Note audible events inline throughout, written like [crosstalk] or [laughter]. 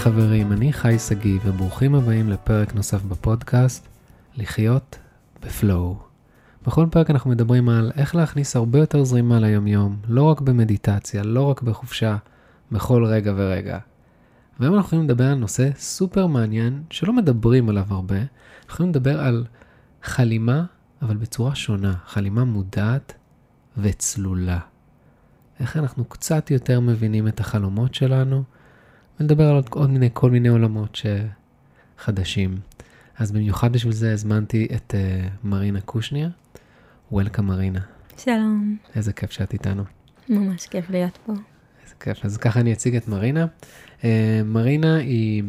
חברים, אני חי שגיא, וברוכים הבאים לפרק נוסף בפודקאסט, לחיות בפלואו. בכל פרק אנחנו מדברים על איך להכניס הרבה יותר זרימה ליומיום, לא רק במדיטציה, לא רק בחופשה, בכל רגע ורגע. והיום אנחנו יכולים לדבר על נושא סופר מעניין, שלא מדברים עליו הרבה. אנחנו יכולים לדבר על חלימה, אבל בצורה שונה, חלימה מודעת וצלולה. איך אנחנו קצת יותר מבינים את החלומות שלנו, ולדבר על עוד, עוד מיני, כל מיני עולמות חדשים. אז במיוחד בשביל זה הזמנתי את uh, מרינה קושניר. וולקאם מרינה. שלום. איזה כיף שאת איתנו. ממש כיף להיות פה. איזה כיף. אז ככה אני אציג את מרינה. Uh, מרינה היא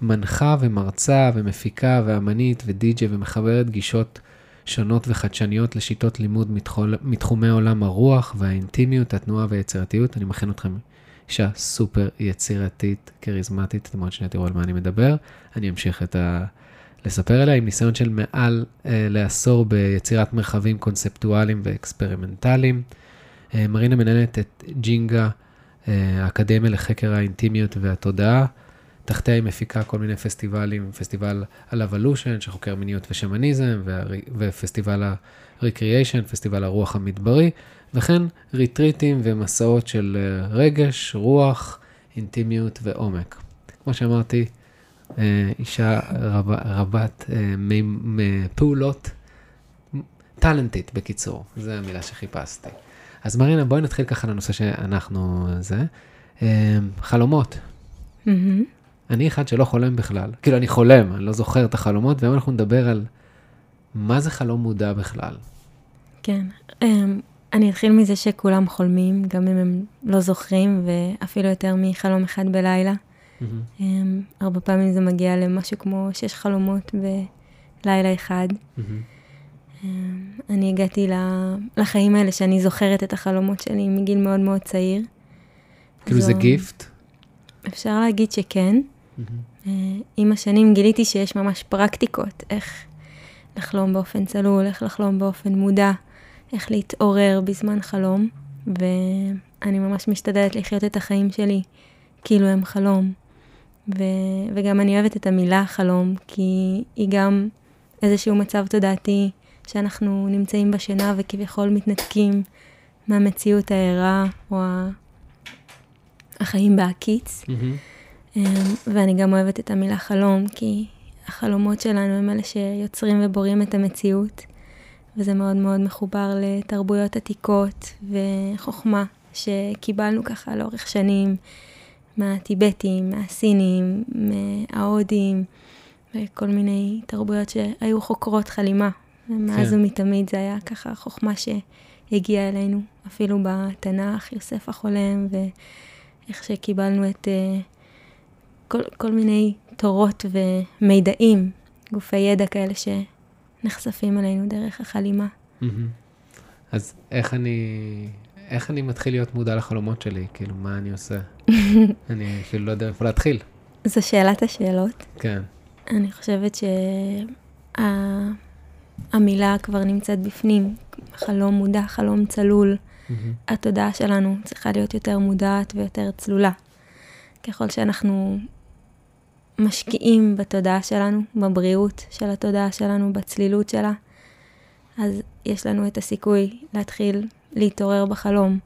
מנחה ומרצה ומפיקה ואמנית ודי-ג'י ומחברת גישות שונות וחדשניות לשיטות לימוד מתחול, מתחומי עולם הרוח והאינטימיות, התנועה והיצירתיות. אני מכין אתכם אישה סופר יצירתית, כריזמטית, אתם עוד שנייה תראו על מה אני מדבר. אני אמשיך את ה... לספר עליה עם ניסיון של מעל אה, לעשור ביצירת מרחבים קונספטואליים ואקספרימנטליים. אה, מרינה מנהלת את ג'ינגה, אה, האקדמיה לחקר האינטימיות והתודעה. תחתיה היא מפיקה כל מיני פסטיבלים, פסטיבל על אבולושן שחוקר מיניות ושמניזם, ופסטיבל ה-recreation, פסטיבל הרוח המדברי, וכן ריטריטים ומסעות של אה, רגש, רוח, אינטימיות ועומק. כמו שאמרתי, אה, אישה רב, רבת אה, פעולות, טאלנטית בקיצור, זו המילה שחיפשתי. אז מרינה, בואי נתחיל ככה לנושא שאנחנו, זה, חלומות. Mm-hmm. אני אחד שלא חולם בכלל. כאילו, אני חולם, אני לא זוכר את החלומות, והיום אנחנו נדבר על מה זה חלום מודע בכלל. כן. אמ, אני אתחיל מזה שכולם חולמים, גם אם הם לא זוכרים, ואפילו יותר מחלום אחד בלילה. Mm-hmm. הרבה פעמים זה מגיע למשהו כמו שש חלומות בלילה אחד. Mm-hmm. אני הגעתי לחיים האלה שאני זוכרת את החלומות שלי מגיל מאוד מאוד צעיר. כאילו. זה גיפט? אפשר להגיד שכן. Mm-hmm. עם השנים גיליתי שיש ממש פרקטיקות, איך לחלום באופן צלול, איך לחלום באופן מודע, איך להתעורר בזמן חלום, ואני ממש משתדלת לחיות את החיים שלי כאילו הם חלום. ו... וגם אני אוהבת את המילה חלום, כי היא גם איזשהו מצב תודעתי שאנחנו נמצאים בשינה וכביכול מתנתקים מהמציאות הערה או החיים בעקיץ. Mm-hmm. אמ, ואני גם אוהבת את המילה חלום, כי החלומות שלנו הם אלה שיוצרים ובורים את המציאות, וזה מאוד מאוד מחובר לתרבויות עתיקות וחוכמה שקיבלנו ככה לאורך שנים מהטיבטים, מהסינים, מההודים, וכל מיני תרבויות שהיו חוקרות חלימה. ומאז כן. ומתמיד זה היה ככה חוכמה שהגיעה אלינו, אפילו בתנ"ך, יוסף החולם, ואיך שקיבלנו את... Uh, כל, כל מיני תורות ומידעים, גופי ידע כאלה שנחשפים עלינו דרך החלימה. אז איך אני, איך אני מתחיל להיות מודע לחלומות שלי? כאילו, מה אני עושה? [laughs] אני אפילו לא יודע איפה להתחיל. זו שאלת השאלות. כן. אני חושבת שהמילה שה... כבר נמצאת בפנים, חלום מודע, חלום צלול. התודעה שלנו צריכה להיות יותר מודעת ויותר צלולה. ככל שאנחנו משקיעים בתודעה שלנו, בבריאות של התודעה שלנו, בצלילות שלה, אז יש לנו את הסיכוי להתחיל להתעורר בחלום.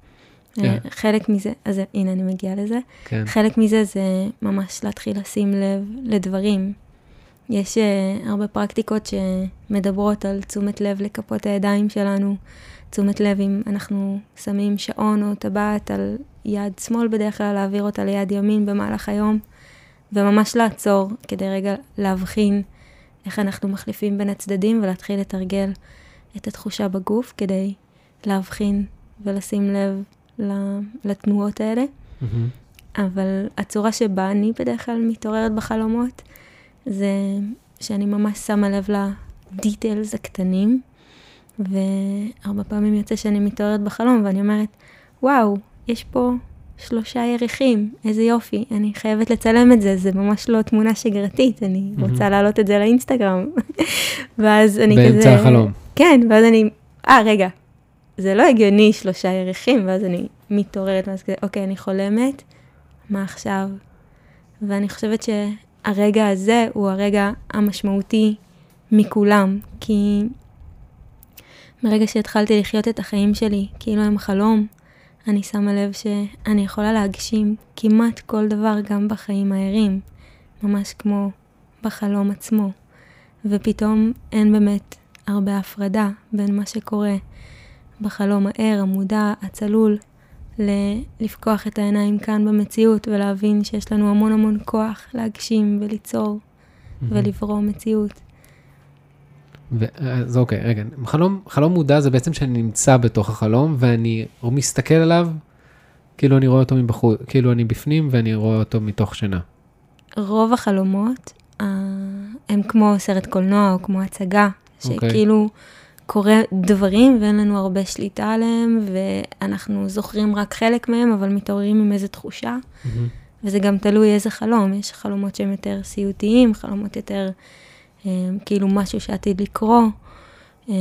כן. אה, חלק מזה, אז הנה אני מגיעה לזה, כן. חלק מזה זה ממש להתחיל לשים לב לדברים. יש uh, הרבה פרקטיקות שמדברות על תשומת לב לכפות הידיים שלנו, תשומת לב אם אנחנו שמים שעון או טבעת על יד שמאל בדרך כלל, להעביר אותה ליד ימין במהלך היום. וממש לעצור כדי רגע להבחין איך אנחנו מחליפים בין הצדדים ולהתחיל לתרגל את התחושה בגוף כדי להבחין ולשים לב לתנועות האלה. Mm-hmm. אבל הצורה שבה אני בדרך כלל מתעוררת בחלומות, זה שאני ממש שמה לב לדיטיילס הקטנים, והרבה פעמים יוצא שאני מתעוררת בחלום ואני אומרת, וואו, יש פה שלושה ירחים, איזה יופי, אני חייבת לצלם את זה, זה ממש לא תמונה שגרתית, אני רוצה להעלות את זה לאינסטגרם. [laughs] ואז אני באמצע כזה... באמצע החלום. כן, ואז אני, אה, רגע, זה לא הגיוני שלושה ירחים, ואז אני מתעוררת, ואז כזה, אוקיי, אני חולמת, מה עכשיו? ואני חושבת שהרגע הזה הוא הרגע המשמעותי מכולם, כי מרגע שהתחלתי לחיות את החיים שלי כאילו הם חלום, אני שמה לב שאני יכולה להגשים כמעט כל דבר גם בחיים הערים, ממש כמו בחלום עצמו. ופתאום אין באמת הרבה הפרדה בין מה שקורה בחלום הער, המודע, הצלול, ל- לפקוח את העיניים כאן במציאות ולהבין שיש לנו המון המון כוח להגשים וליצור mm-hmm. ולברוא מציאות. אז אוקיי, רגע, חלום, חלום מודע זה בעצם שאני נמצא בתוך החלום ואני מסתכל עליו, כאילו אני רואה אותו מבחוץ, כאילו אני בפנים ואני רואה אותו מתוך שינה. רוב החלומות אה, הם כמו סרט קולנוע או כמו הצגה, אוקיי. שכאילו קורה דברים ואין לנו הרבה שליטה עליהם, ואנחנו זוכרים רק חלק מהם, אבל מתעוררים עם איזו תחושה. Mm-hmm. וזה גם תלוי איזה חלום, יש חלומות שהם יותר סיוטיים, חלומות יותר אה, כאילו משהו שעתיד לקרות, אה,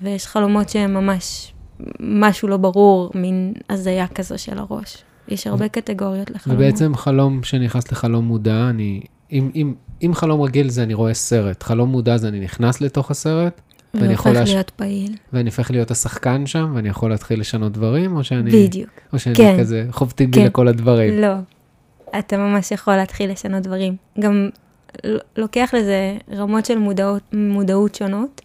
ויש חלומות שהם ממש משהו לא ברור, מין הזיה כזו של הראש. יש הרבה קטגוריות לחלומות. ובעצם חלום שנכנס לחלום מודע, אני, אם, אם, אם חלום רגיל זה אני רואה סרט, חלום מודע זה אני נכנס לתוך הסרט, ואני יכול... והופך להיות פעיל. ואני הופך להיות השחקן שם, ואני יכול להתחיל לשנות דברים, או שאני... בדיוק. או שאני כן. כזה חוב טיבי כן. לכל הדברים. לא, אתה ממש יכול להתחיל לשנות דברים. גם לוקח לזה רמות של מודעות, מודעות שונות,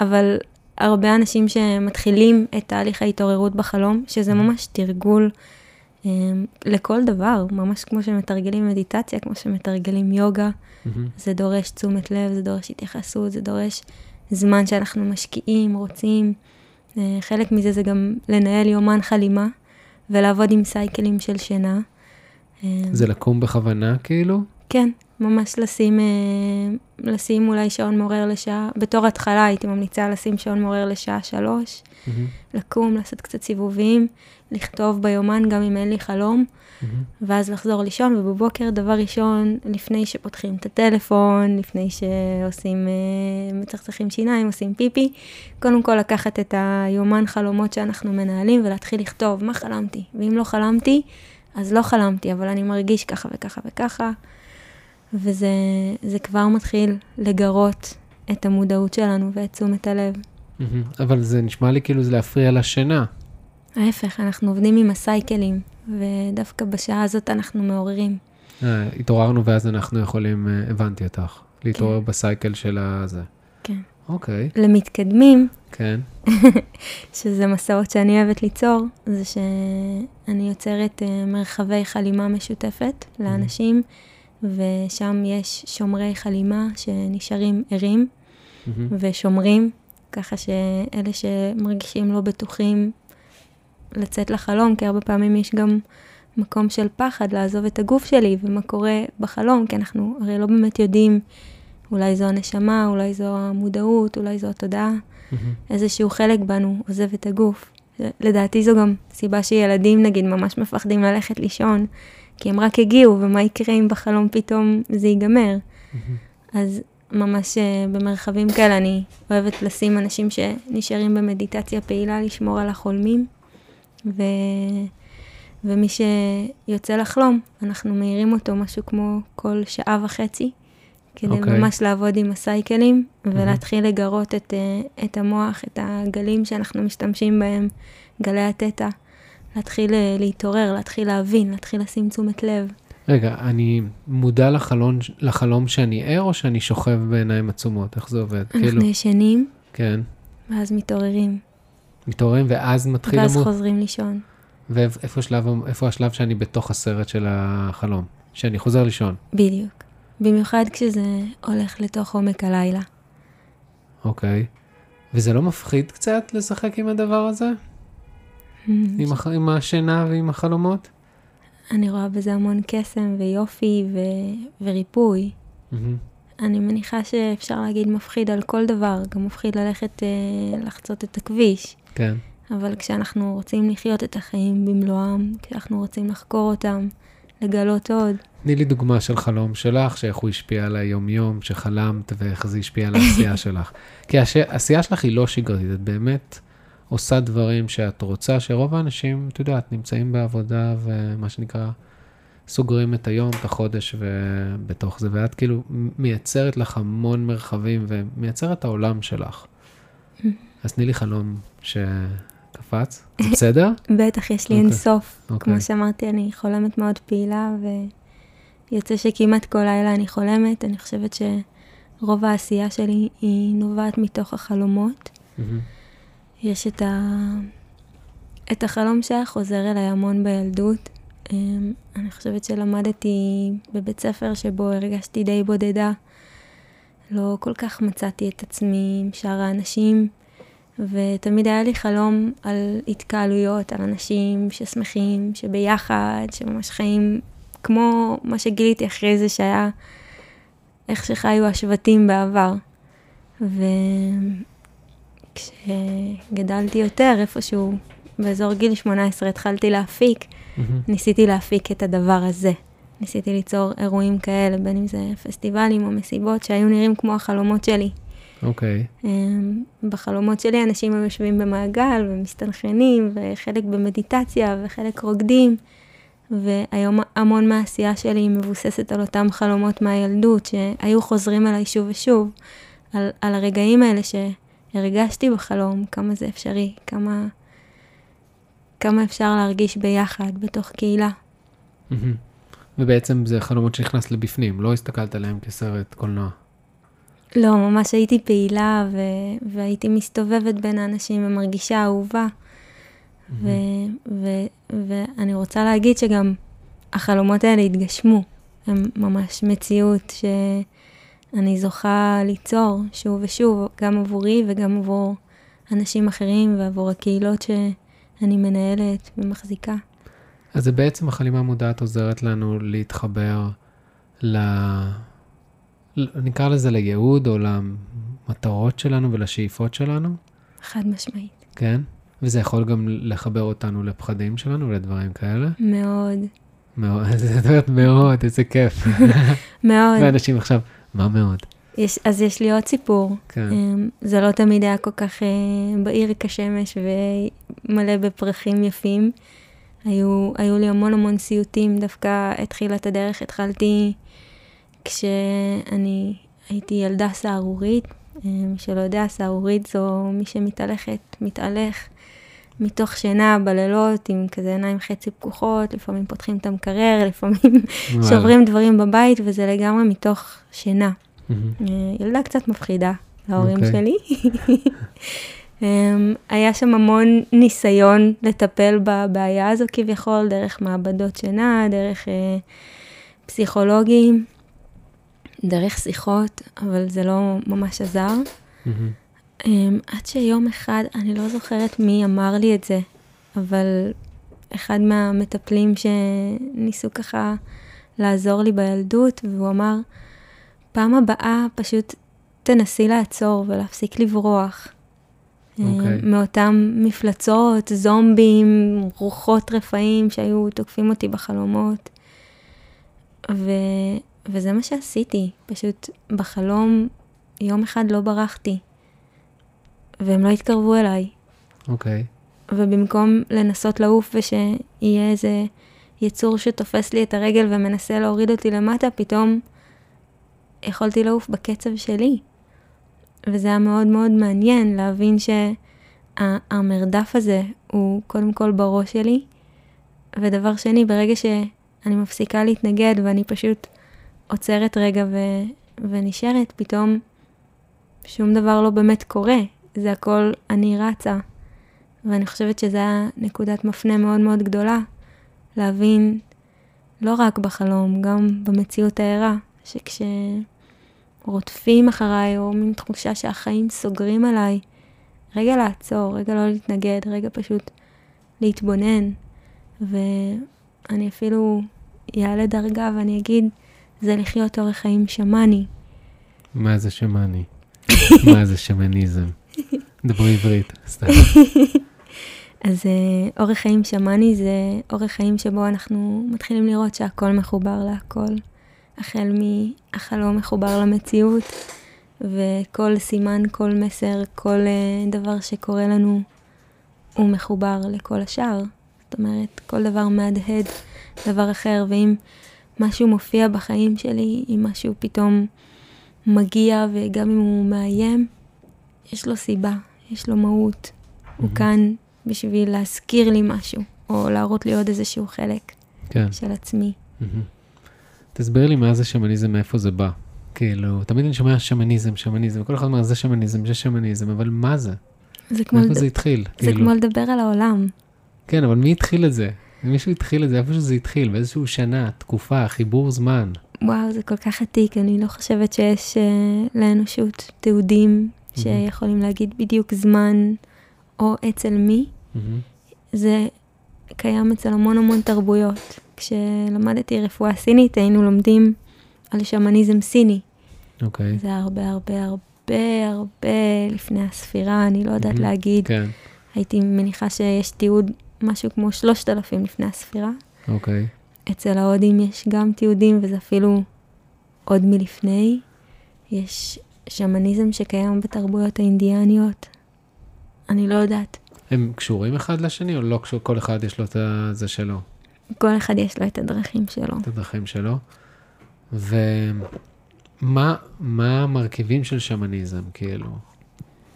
אבל הרבה אנשים שמתחילים את תהליך ההתעוררות בחלום, שזה mm-hmm. ממש תרגול um, לכל דבר, ממש כמו שמתרגלים מדיטציה, כמו שמתרגלים יוגה, mm-hmm. זה דורש תשומת לב, זה דורש התייחסות, זה דורש זמן שאנחנו משקיעים, רוצים. Uh, חלק מזה זה גם לנהל יומן חלימה ולעבוד עם סייקלים של שינה. זה לקום בכוונה כאילו? כן, ממש לשים, אה, לשים אולי שעון מעורר לשעה, בתור התחלה הייתי ממליצה לשים שעון מעורר לשעה שלוש, mm-hmm. לקום, לעשות קצת סיבובים, לכתוב ביומן גם אם אין לי חלום, mm-hmm. ואז לחזור לישון, ובבוקר דבר ראשון, לפני שפותחים את הטלפון, לפני שעושים, אה, מצחצחים שיניים, עושים פיפי, קודם כל לקחת את היומן חלומות שאנחנו מנהלים ולהתחיל לכתוב מה חלמתי, ואם לא חלמתי, אז לא חלמתי, אבל אני מרגיש ככה וככה וככה. וזה כבר מתחיל לגרות את המודעות שלנו ואת תשומת הלב. אבל זה נשמע לי כאילו זה להפריע לשינה. ההפך, אנחנו עובדים עם הסייקלים, ודווקא בשעה הזאת אנחנו מעוררים. אה, התעוררנו ואז אנחנו יכולים, אה, הבנתי אותך, להתעורר כן. בסייקל של הזה. כן. אוקיי. למתקדמים, כן. [laughs] שזה מסעות שאני אוהבת ליצור, זה שאני יוצרת אה, מרחבי חלימה משותפת לאנשים. Mm-hmm. ושם יש שומרי חלימה שנשארים ערים mm-hmm. ושומרים, ככה שאלה שמרגישים לא בטוחים לצאת לחלום, כי הרבה פעמים יש גם מקום של פחד לעזוב את הגוף שלי ומה קורה בחלום, כי אנחנו הרי לא באמת יודעים, אולי זו הנשמה, אולי זו המודעות, אולי זו התודעה, mm-hmm. איזשהו חלק בנו עוזב את הגוף. לדעתי זו גם סיבה שילדים נגיד ממש מפחדים ללכת לישון, כי הם רק הגיעו, ומה יקרה אם בחלום פתאום זה ייגמר. אז ממש אה, במרחבים כאלה אני אוהבת לשים אנשים שנשארים במדיטציה פעילה, לשמור על החולמים, ו... ומי שיוצא לחלום, אנחנו מעירים אותו משהו כמו כל שעה וחצי, כדי okay. אוקיי. ממש לעבוד עם הסייקלים, ולהתחיל mm-hmm. לגרות את, אה, את המוח, את הגלים שאנחנו משתמשים בהם, גלי התטא. להתחיל אה, להתעורר, להתחיל להבין, להתחיל לשים תשומת לב. רגע, אני מודע לחלון, לחלום שאני ער או שאני שוכב בעיניים עצומות? איך זה עובד? אנחנו כאילו... ישנים. כן. ואז מתעוררים. מתעוררים ואז מתחיל... ואז למות... חוזרים לישון. ואיפה השלב, השלב שאני בתוך הסרט של החלום? שאני חוזר לישון. בדיוק. במיוחד כשזה הולך לתוך עומק הלילה. אוקיי. וזה לא מפחיד קצת לשחק עם הדבר הזה? עם, הח... עם השינה ועם החלומות? אני רואה בזה המון קסם ויופי ו... וריפוי. Mm-hmm. אני מניחה שאפשר להגיד מפחיד על כל דבר, גם מפחיד ללכת אה, לחצות את הכביש. כן. אבל כשאנחנו רוצים לחיות את החיים במלואם, כשאנחנו רוצים לחקור אותם, לגלות עוד. תני לי דוגמה של חלום שלך, שאיך הוא השפיע על היום-יום, שחלמת, ואיך זה השפיע על העשייה [laughs] שלך. כי העשייה שלך היא לא שגרתית, את באמת עושה דברים שאת רוצה, שרוב האנשים, את יודעת, נמצאים בעבודה ומה שנקרא, סוגרים את היום, את החודש ובתוך זה, ואת כאילו מייצרת לך המון מרחבים ומייצרת את העולם שלך. אז תני לי חלום שקפץ, זה בסדר? [laughs] בטח, יש לי אוקיי. אינסוף. אוקיי. כמו שאמרתי, אני חולמת מאוד פעילה, ויוצא שכמעט כל לילה אני חולמת. אני חושבת שרוב העשייה שלי היא נובעת מתוך החלומות. מהמם. יש את, ה... את החלום שהיה חוזר אליי המון בילדות. אמ, אני חושבת שלמדתי בבית ספר שבו הרגשתי די בודדה. לא כל כך מצאתי את עצמי עם שאר האנשים, ותמיד היה לי חלום על התקהלויות, על אנשים ששמחים, שביחד, שממש חיים כמו מה שגיליתי אחרי זה שהיה איך שחיו השבטים בעבר. וכשגדלתי יותר, איפשהו באזור גיל 18 התחלתי להפיק, מהמם. ניסיתי להפיק את הדבר הזה. ניסיתי ליצור אירועים כאלה, בין אם זה פסטיבלים או מסיבות שהיו נראים כמו החלומות שלי. אוקיי, אמ, בחלומות שלי אנשים היו יושבים במעגל ומסתנכרנים, וחלק במדיטציה וחלק רוקדים. והיום המון מהעשייה שלי היא מבוססת על אותם חלומות מהילדות, שהיו חוזרים אליי שוב ושוב, על, על הרגעים האלה שהרגשתי בחלום, כמה זה אפשרי, כמה, כמה אפשר להרגיש ביחד, בתוך קהילה. ובעצם זה חלומות שנכנס לבפנים, לא הסתכלת עליהם כסרט קולנוע. לא, ממש הייתי פעילה ו- והייתי מסתובבת בין האנשים ומרגישה אהובה. ו- ו- ואני רוצה להגיד שגם החלומות האלה התגשמו. הם ממש מציאות שאני זוכה ליצור שוב ושוב, גם עבורי וגם עבור אנשים אחרים ועבור הקהילות שאני מנהלת ומחזיקה. אז זה בעצם החלימה המודעת עוזרת לנו להתחבר ל... נקרא לזה לייעוד או למטרות שלנו ולשאיפות שלנו, חד משמעית. כן? וזה יכול גם לחבר אותנו לפחדים שלנו ולדברים כאלה. מאוד, מאוד, [laughs] זה אומרת מאוד, איזה כיף. [laughs] מאוד. ואנשים עכשיו, מה מאוד? יש, אז יש לי עוד סיפור. כן. אמ, זה לא תמיד היה כל כך אה, בהיר כשמש ומלא בפרחים יפים. היו, היו לי המון המון סיוטים, דווקא את תחילת הדרך התחלתי כשאני הייתי ילדה סהרורית. אה, מי שלא יודע, סהרורית זו מי שמתהלכת, מתהלך מתוך שינה בלילות עם כזה עיניים חצי פקוחות, לפעמים פותחים את המקרר, לפעמים. שוברים דברים בבית, וזה לגמרי מתוך שינה. אה, ילדה קצת מפחידה להורים אוקיי. שלי. אמ, היה שם המון ניסיון לטפל בבעיה הזו כביכול, דרך מעבדות שינה, דרך אה, פסיכולוגים, דרך שיחות, אבל זה לא ממש עזר. מהמם. אמ, עד שיום אחד, אני לא זוכרת מי אמר לי את זה, אבל אחד מהמטפלים שניסו ככה לעזור לי בילדות, והוא אמר, פעם הבאה פשוט תנסי לעצור ולהפסיק לברוח. אוקיי. אמ, מאותם מפלצות, זומבים, רוחות רפאים שהיו תוקפים אותי בחלומות. ו... וזה מה שעשיתי, פשוט בחלום יום אחד לא ברחתי. והם לא התקרבו אליי. אוקיי. ובמקום לנסות לעוף ושיהיה איזה יצור שתופס לי את הרגל ומנסה להוריד אותי למטה, פתאום יכולתי לעוף בקצב שלי. וזה היה מאוד מאוד מעניין להבין שהמרדף הזה הוא קודם כל בראש שלי, ודבר שני, ברגע שאני מפסיקה להתנגד ואני פשוט עוצרת רגע ו... ונשארת, פתאום שום דבר לא באמת קורה. זה הכל אני רצה. ואני חושבת שזו הייתה נקודת מפנה מאוד מאוד גדולה, להבין לא רק בחלום, גם במציאות הערה, שכשרודפים אחריי, או מין תחושה שהחיים סוגרים עליי, רגע לעצור, רגע לא להתנגד, רגע פשוט להתבונן. ואני אפילו אעלה דרגה ואני אגיד, זה לחיות אורח חיים שמאני. מה זה שמאני? [laughs] מה זה שמניזם? דברי עברית, סתם. [laughs] אז אה, אורח חיים שמאני זה אורח חיים שבו אנחנו מתחילים לראות שהכל מחובר להכל. החל מהחלום מחובר למציאות, וכל סימן, כל מסר, כל אה, דבר שקורה לנו הוא מחובר לכל השאר. זאת אומרת, כל דבר מהדהד דבר אחר, ואם משהו מופיע בחיים שלי, אם משהו פתאום מגיע, וגם אם הוא מאיים, יש לו סיבה, יש לו מהות. Mm-hmm. הוא כאן בשביל להזכיר לי משהו, או להראות לי עוד איזשהו חלק כן. של עצמי. Mm-hmm. תסביר לי מה זה שמניזם, מאיפה זה בא. כאילו, תמיד אני שומע שמניזם, שמניזם, כל אחד אומר זה שמניזם, זה שמניזם, אבל מה זה? זה כמו, מאיפה לד... זה התחיל? זה כאילו, כמו לדבר על העולם. כן, אבל מי התחיל את זה? מישהו התחיל את זה, איפה שזה התחיל, באיזשהו שנה, תקופה, חיבור זמן. וואו, זה כל כך עתיק, אני לא חושבת שיש uh, לאנושות תיעודים שיכולים להגיד בדיוק זמן או אצל מי. Mm-hmm. זה קיים אצל המון המון תרבויות. כשלמדתי רפואה סינית היינו לומדים על שמניזם סיני. אוקיי. זה הרבה הרבה הרבה הרבה לפני הספירה, אני לא יודעת Mhm. להגיד. כן, הייתי מניחה שיש תיעוד משהו כמו 3,000 לפני הספירה. אוקיי. אצל ההודים יש גם תיעודים, וזה אפילו עוד מלפני. יש שמניזם שקיים בתרבויות האינדיאניות. אני לא יודעת. הם קשורים אחד לשני, או לא קשור, כל אחד יש לו את זה שלו, כל אחד יש לו את הדרכים שלו. את הדרכים שלו? ומה מה המרכיבים של שמניזם, כאילו?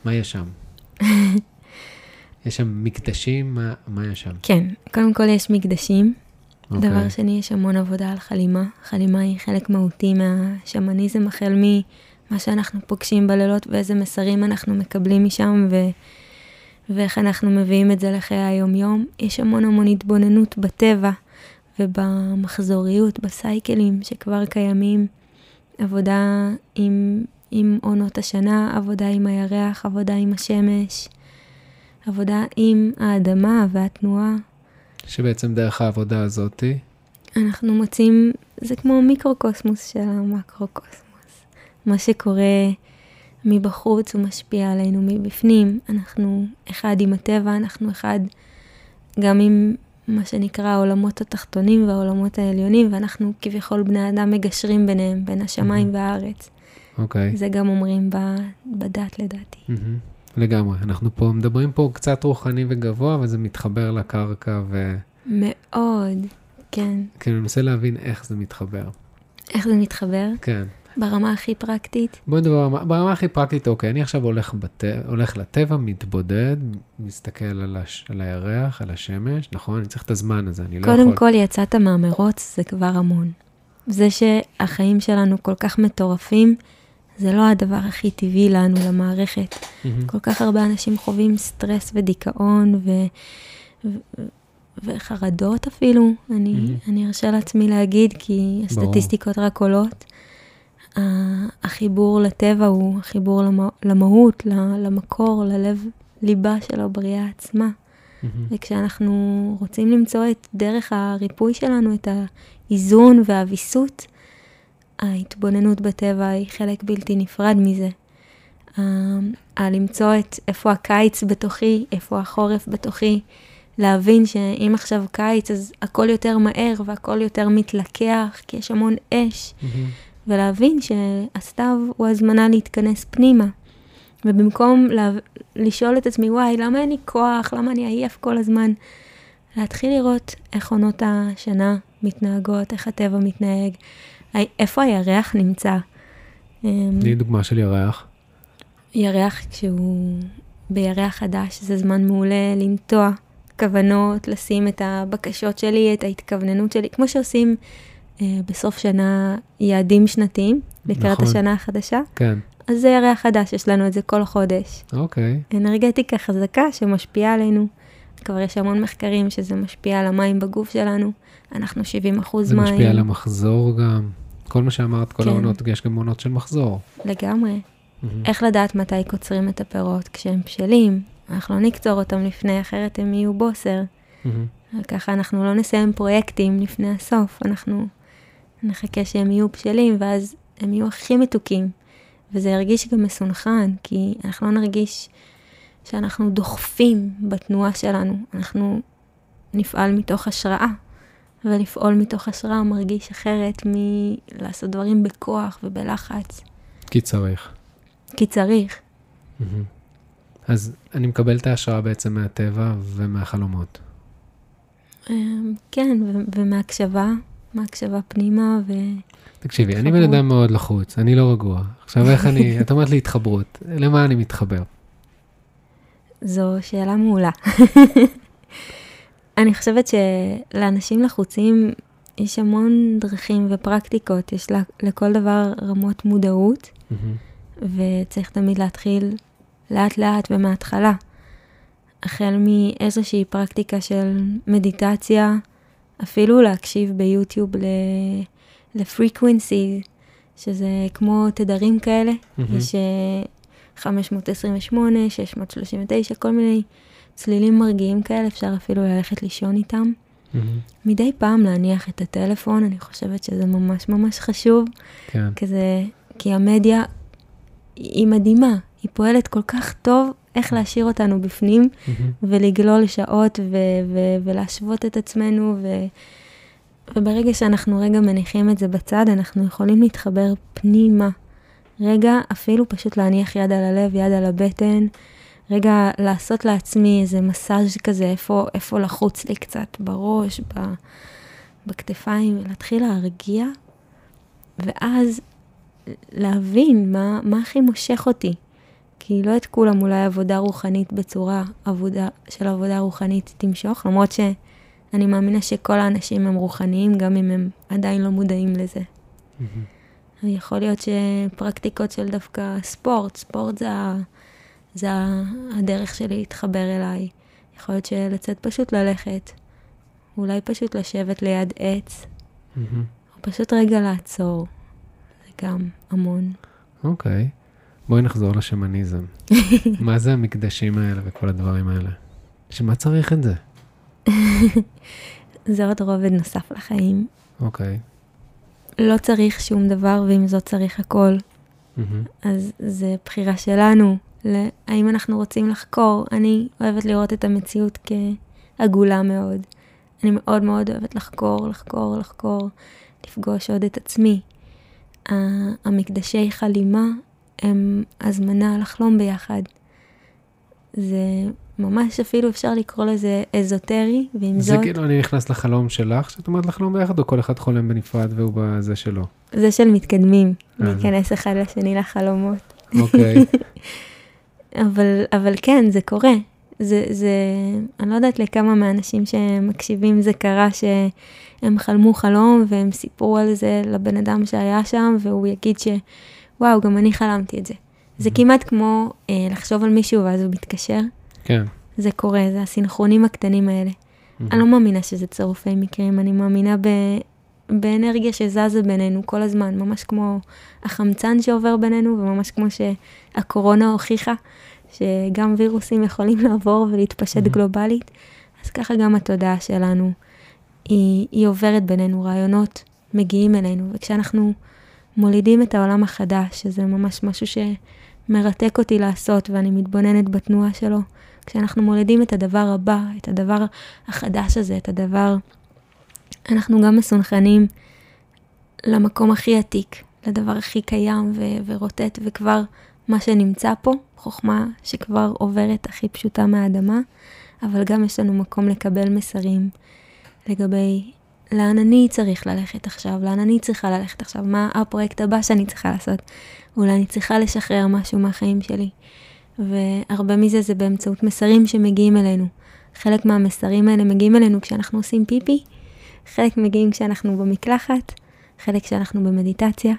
מה יש שם? [laughs] יש שם מקדשים? מה, מה יש שם? כן, קודם כל יש מקדשים. אוקיי. דבר שני, יש המון עבודה על חלימה. חלימה היא חלק מהותי מהשמניזם, החל ממה שאנחנו פוגשים בלילות ואיזה מסרים אנחנו מקבלים משם, ו... ואיך אנחנו מביאים את זה לחיי היום-יום. יש המון המון התבוננות בטבע ובמחזוריות, בסייקלים שכבר קיימים. עבודה עם, עם עונות השנה, עבודה עם הירח, עבודה עם השמש, עבודה עם האדמה והתנועה. שבעצם דרך העבודה הזאתי, אנחנו מוצאים, זה כמו מיקרוקוסמוס של המקרוקוסמוס. מה שקורה מבחוץ הוא משפיע עלינו מבפנים. אנחנו אחד עם הטבע, אנחנו אחד גם עם מה שנקרא העולמות התחתונים והעולמות העליונים, ואנחנו כביכול בני אדם מגשרים ביניהם, בין השמיים מהמם. והארץ. אוקיי. זה גם אומרים בדת לדעתי. מהמם. לגמרי. אנחנו פה מדברים פה קצת רוחני וגבוה, אבל זה מתחבר לקרקע, מאוד, כן. וכאילו אני מנסה להבין איך זה מתחבר. איך זה מתחבר? כן. ברמה הכי פרקטית, בואי נדבר ברמה- הכי פרקטית, אוקיי, אני עכשיו הולך, בת... הולך לטבע, מתבודד, מסתכל על, הש... על הירח, על השמש, נכון? אני צריך את הזמן הזה, אני לא קודם יכול... כל יצאת מהמרוץ, זה כבר המון. זה שהחיים שלנו כל כך מטורפים, זה לא הדבר הכי טבעי לנו, למערכת. מהמם. כל כך הרבה אנשים חווים סטרס ודיכאון ו... ו... וחרדות אפילו, אני. אני ארשה לעצמי להגיד, כי ברור. הסטטיסטיקות רק עולות. החיבור לטבע הוא החיבור למה, למהות, למקור, ללב ליבה של הבריאה עצמה. וכשאנחנו רוצים למצוא את דרך הריפוי שלנו, את האיזון והוויסות, ההתבוננות בטבע היא חלק בלתי נפרד מזה. הלמצוא את איפה הקיץ בתוכי, איפה החורף בתוכי, להבין שאם עכשיו קיץ אז הכל יותר מהר והכל יותר מתלקח, כי יש המון אש. ולהבין שהסתיו הוא הזמנה להתכנס פנימה. ובמקום לה... לשאול את עצמי, וואי, למה אין לי כוח? למה אני עייף כל הזמן? להתחיל לראות איך עונות השנה מתנהגות, איך הטבע מתנהג, איפה הירח נמצא. אמ, תני דוגמה של ירח. ירח, כשהוא בירח חדש, זה זמן מעולה לנטוע כוונות, לשים את הבקשות שלי, את ההתכווננות שלי, כמו שעושים בסוף שנה יעדים שנתיים, לקראת נכון. השנה החדשה. כן, אז זה ירח חדש, יש לנו את זה כל חודש. אוקיי. אנרגטיקה חזקה שמשפיעה עלינו. כבר יש המון מחקרים שזה משפיע על המים בגוף שלנו. אנחנו 70 אחוז זה מים. משפיע על המחזור גם. כל מה שאמרת, כל כן. העונות, יש גם עונות של מחזור. לגמרי. מהמם. איך לדעת מתי קוצרים את הפירות? כשהם בשלים. אנחנו לא נקצור אותם לפני, אחרת הם יהיו בוסר. מהמם. ככה אנחנו לא נסיים פרויקטים לפני הסוף, אנחנו נחכה שהם יהיו בשלים, ואז הם יהיו הכי מתוקים. וזה ירגיש גם מסונכרן, כי אנחנו לא נרגיש שאנחנו דוחפים בתנועה שלנו, אנחנו נפעל מתוך השראה. ולפעול מתוך השראה מרגיש אחרת מלעשות דברים בכוח ובלחץ, כי צריך. כי צריך. מהמם. אז אני מקבל את ההשראה בעצם מהטבע ומהחלומות. אמ, כן, ו- ומהקשבה, מהקשבה פנימה, ו... תקשיבי, אני בן. אדם מאוד לחוץ, אני לא רגוע. עכשיו, איך אני, [laughs] את אומרת לי התחברות, למה אני מתחבר? זו שאלה מעולה. אני חושבת שלאנשים לחוצים יש המון דרכים ופרקטיקות, יש לה, לכל דבר רמות מודעות. וצריך תמיד להתחיל לאט לאט ומההתחלה. החל מאיזושהי פרקטיקה של מדיטציה, אפילו להקשיב ביוטיוב ל... לפריקווינסי, שזה כמו תדרים כאלה, מהמם. יש אה, 528, 639, כל מיני צלילים מרגיעים כאלה, אפשר אפילו ללכת לישון איתם. מהמם. מדי פעם להניח את הטלפון, אני חושבת שזה ממש ממש חשוב, כן. כזה, כי המדיה היא מדהימה, היא פועלת כל כך טוב איך להשאיר אותנו בפנים. ולגלול שעות ו- ו- ולהשוות את עצמנו, ו- וברגע שאנחנו רגע מניחים את זה בצד, אנחנו יכולים להתחבר פנימה. רגע, אפילו פשוט להניח יד על הלב, יד על הבטן, רגע לעשות לעצמי איזה מסאז' כזה, איפה, איפה לחוץ לי קצת בראש, ב, בכתפיים, ולהתחיל להרגיע, ואז להבין מה, מה הכי מושך אותי. כי לא את כולם אולי עבודה רוחנית בצורה עבודה, של עבודה רוחנית תמשוך, למרות שאני מאמינה שכל האנשים הם רוחניים, גם אם הם עדיין לא מודעים לזה. מהמם. יכול להיות שפרקטיקות של דווקא ספורט, ספורט זה, זה הדרך שלי להתחבר אליי. יכול להיות שלצאת פשוט ללכת, אולי פשוט לשבת ליד עץ, מהמם. או פשוט רגע לעצור. זה גם המון. אוקיי. בואי נחזור לשמניזם. [laughs] מה זה המקדשים האלה וכל הדברים האלה? שמה צריך את זה? [laughs] זה עוד רובד נוסף לחיים. אוקיי. לא צריך שום דבר, ועם זאת צריך הכל. מהמם. אז זה בחירה שלנו, האם אנחנו רוצים לחקור. אני אוהבת לראות את המציאות כעגולה מאוד. אני מאוד מאוד אוהבת לחקור, לחקור, לחקור, לפגוש עוד את עצמי. המקדשי חלימה הם הזמנה לחלום ביחד. זה ממש אפילו אפשר לקרוא לזה אזוטרי, ועם זה זאת, כאילו אני נכנס לחלום שלך, שאת אומרת לחלום ביחד, או כל אחד חולם בנפרד והוא בזה שלו? זה של מתקדמים, זה- להיכנס אחד לשני לחלומות. אוקיי. [laughs] אבל, אבל כן, זה קורה. זה, זה, אני לא יודעת לכמה מהאנשים שמקשיבים זה קרה שהם חלמו חלום והם סיפרו על זה לבן אדם שהיה שם, והוא יגיד שוואו, גם אני חלמתי את זה. זה כמעט כמו אה, לחשוב על מישהו ואז הוא מתקשר. כן. זה קורה, זה הסינכרונים הקטנים האלה. מהמם. אני לא מאמינה שזה צירופי מקרים, אני מאמינה ב, באנרגיה שזזה בינינו כל הזמן, ממש כמו החמצן שעובר בינינו, וממש כמו שהקורונה הוכיחה, שגם וירוסים יכולים [laughs] לעבור ולהתפשט Mhm. גלובלית, אז ככה גם התודעה שלנו, היא, היא עוברת בינינו, רעיונות מגיעים אלינו, וכשאנחנו מולידים את העולם החדש, שזה ממש משהו שמרתק אותי לעשות, ואני מתבוננת בתנועה שלו, כשאנחנו מולידים את הדבר הבא, את הדבר החדש הזה, את הדבר, אנחנו גם מסונכרנים למקום הכי עתיק, לדבר הכי קיים ו- ורוטט, וכבר מה שנמצא פה, חוכמה שכבר עוברת הכי פשוטה מהאדמה, אבל גם יש לנו מקום לקבל מסרים לגבי לאן אני צריך ללכת עכשיו, לאן אני צריכה ללכת עכשיו, מה הפרויקט הבא שאני צריכה לעשות. אולי אני צריכה לשחרר משהו מהחיים שלי. והרבה מזה זה באמצעות מסרים שמגיעים אלינו. חלק מהמסרים האלה מגיעים אלינו כשאנחנו עושים פיפי, חלק מגיעים כשאנחנו במקלחת, חלק כשאנחנו במדיטציה,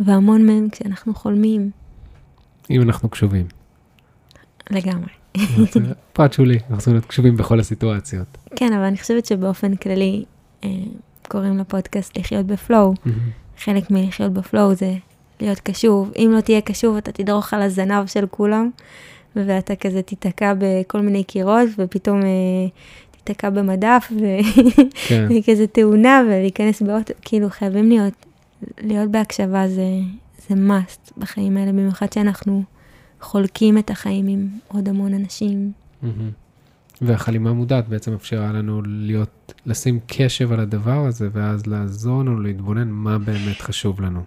והמון מהם כשאנחנו חולמים אם אנחנו קשובים. לגמרי. [laughs] פרט שולי, אנחנו צריכים להיות קשובים בכל הסיטואציות. כן, אבל אני חושבת שבאופן כללי קוראים לפודקאסט לחיות בפלואו. מהמם. חלק מלחיות בפלואו זה להיות קשוב. אם לא תהיה קשוב, אתה תדרוך על הזנב של כולם, ואתה כזה תיתקע בכל מיני קירות, ופתאום אה, תיתקע במדף, כן. [laughs] וכזה תאונה, ולהיכנס באוטו, כאילו חייבים להיות, להיות בהקשבה זה, זה must בחיים האלה, במיוחד שאנחנו חולקים את החיים עם עוד המון אנשים. מהמם. והחלימה מודעת בעצם אפשרה לנו להיות, לשים קשב על הדבר הזה, ואז לעזור לנו להתבונן מה באמת חשוב לנו.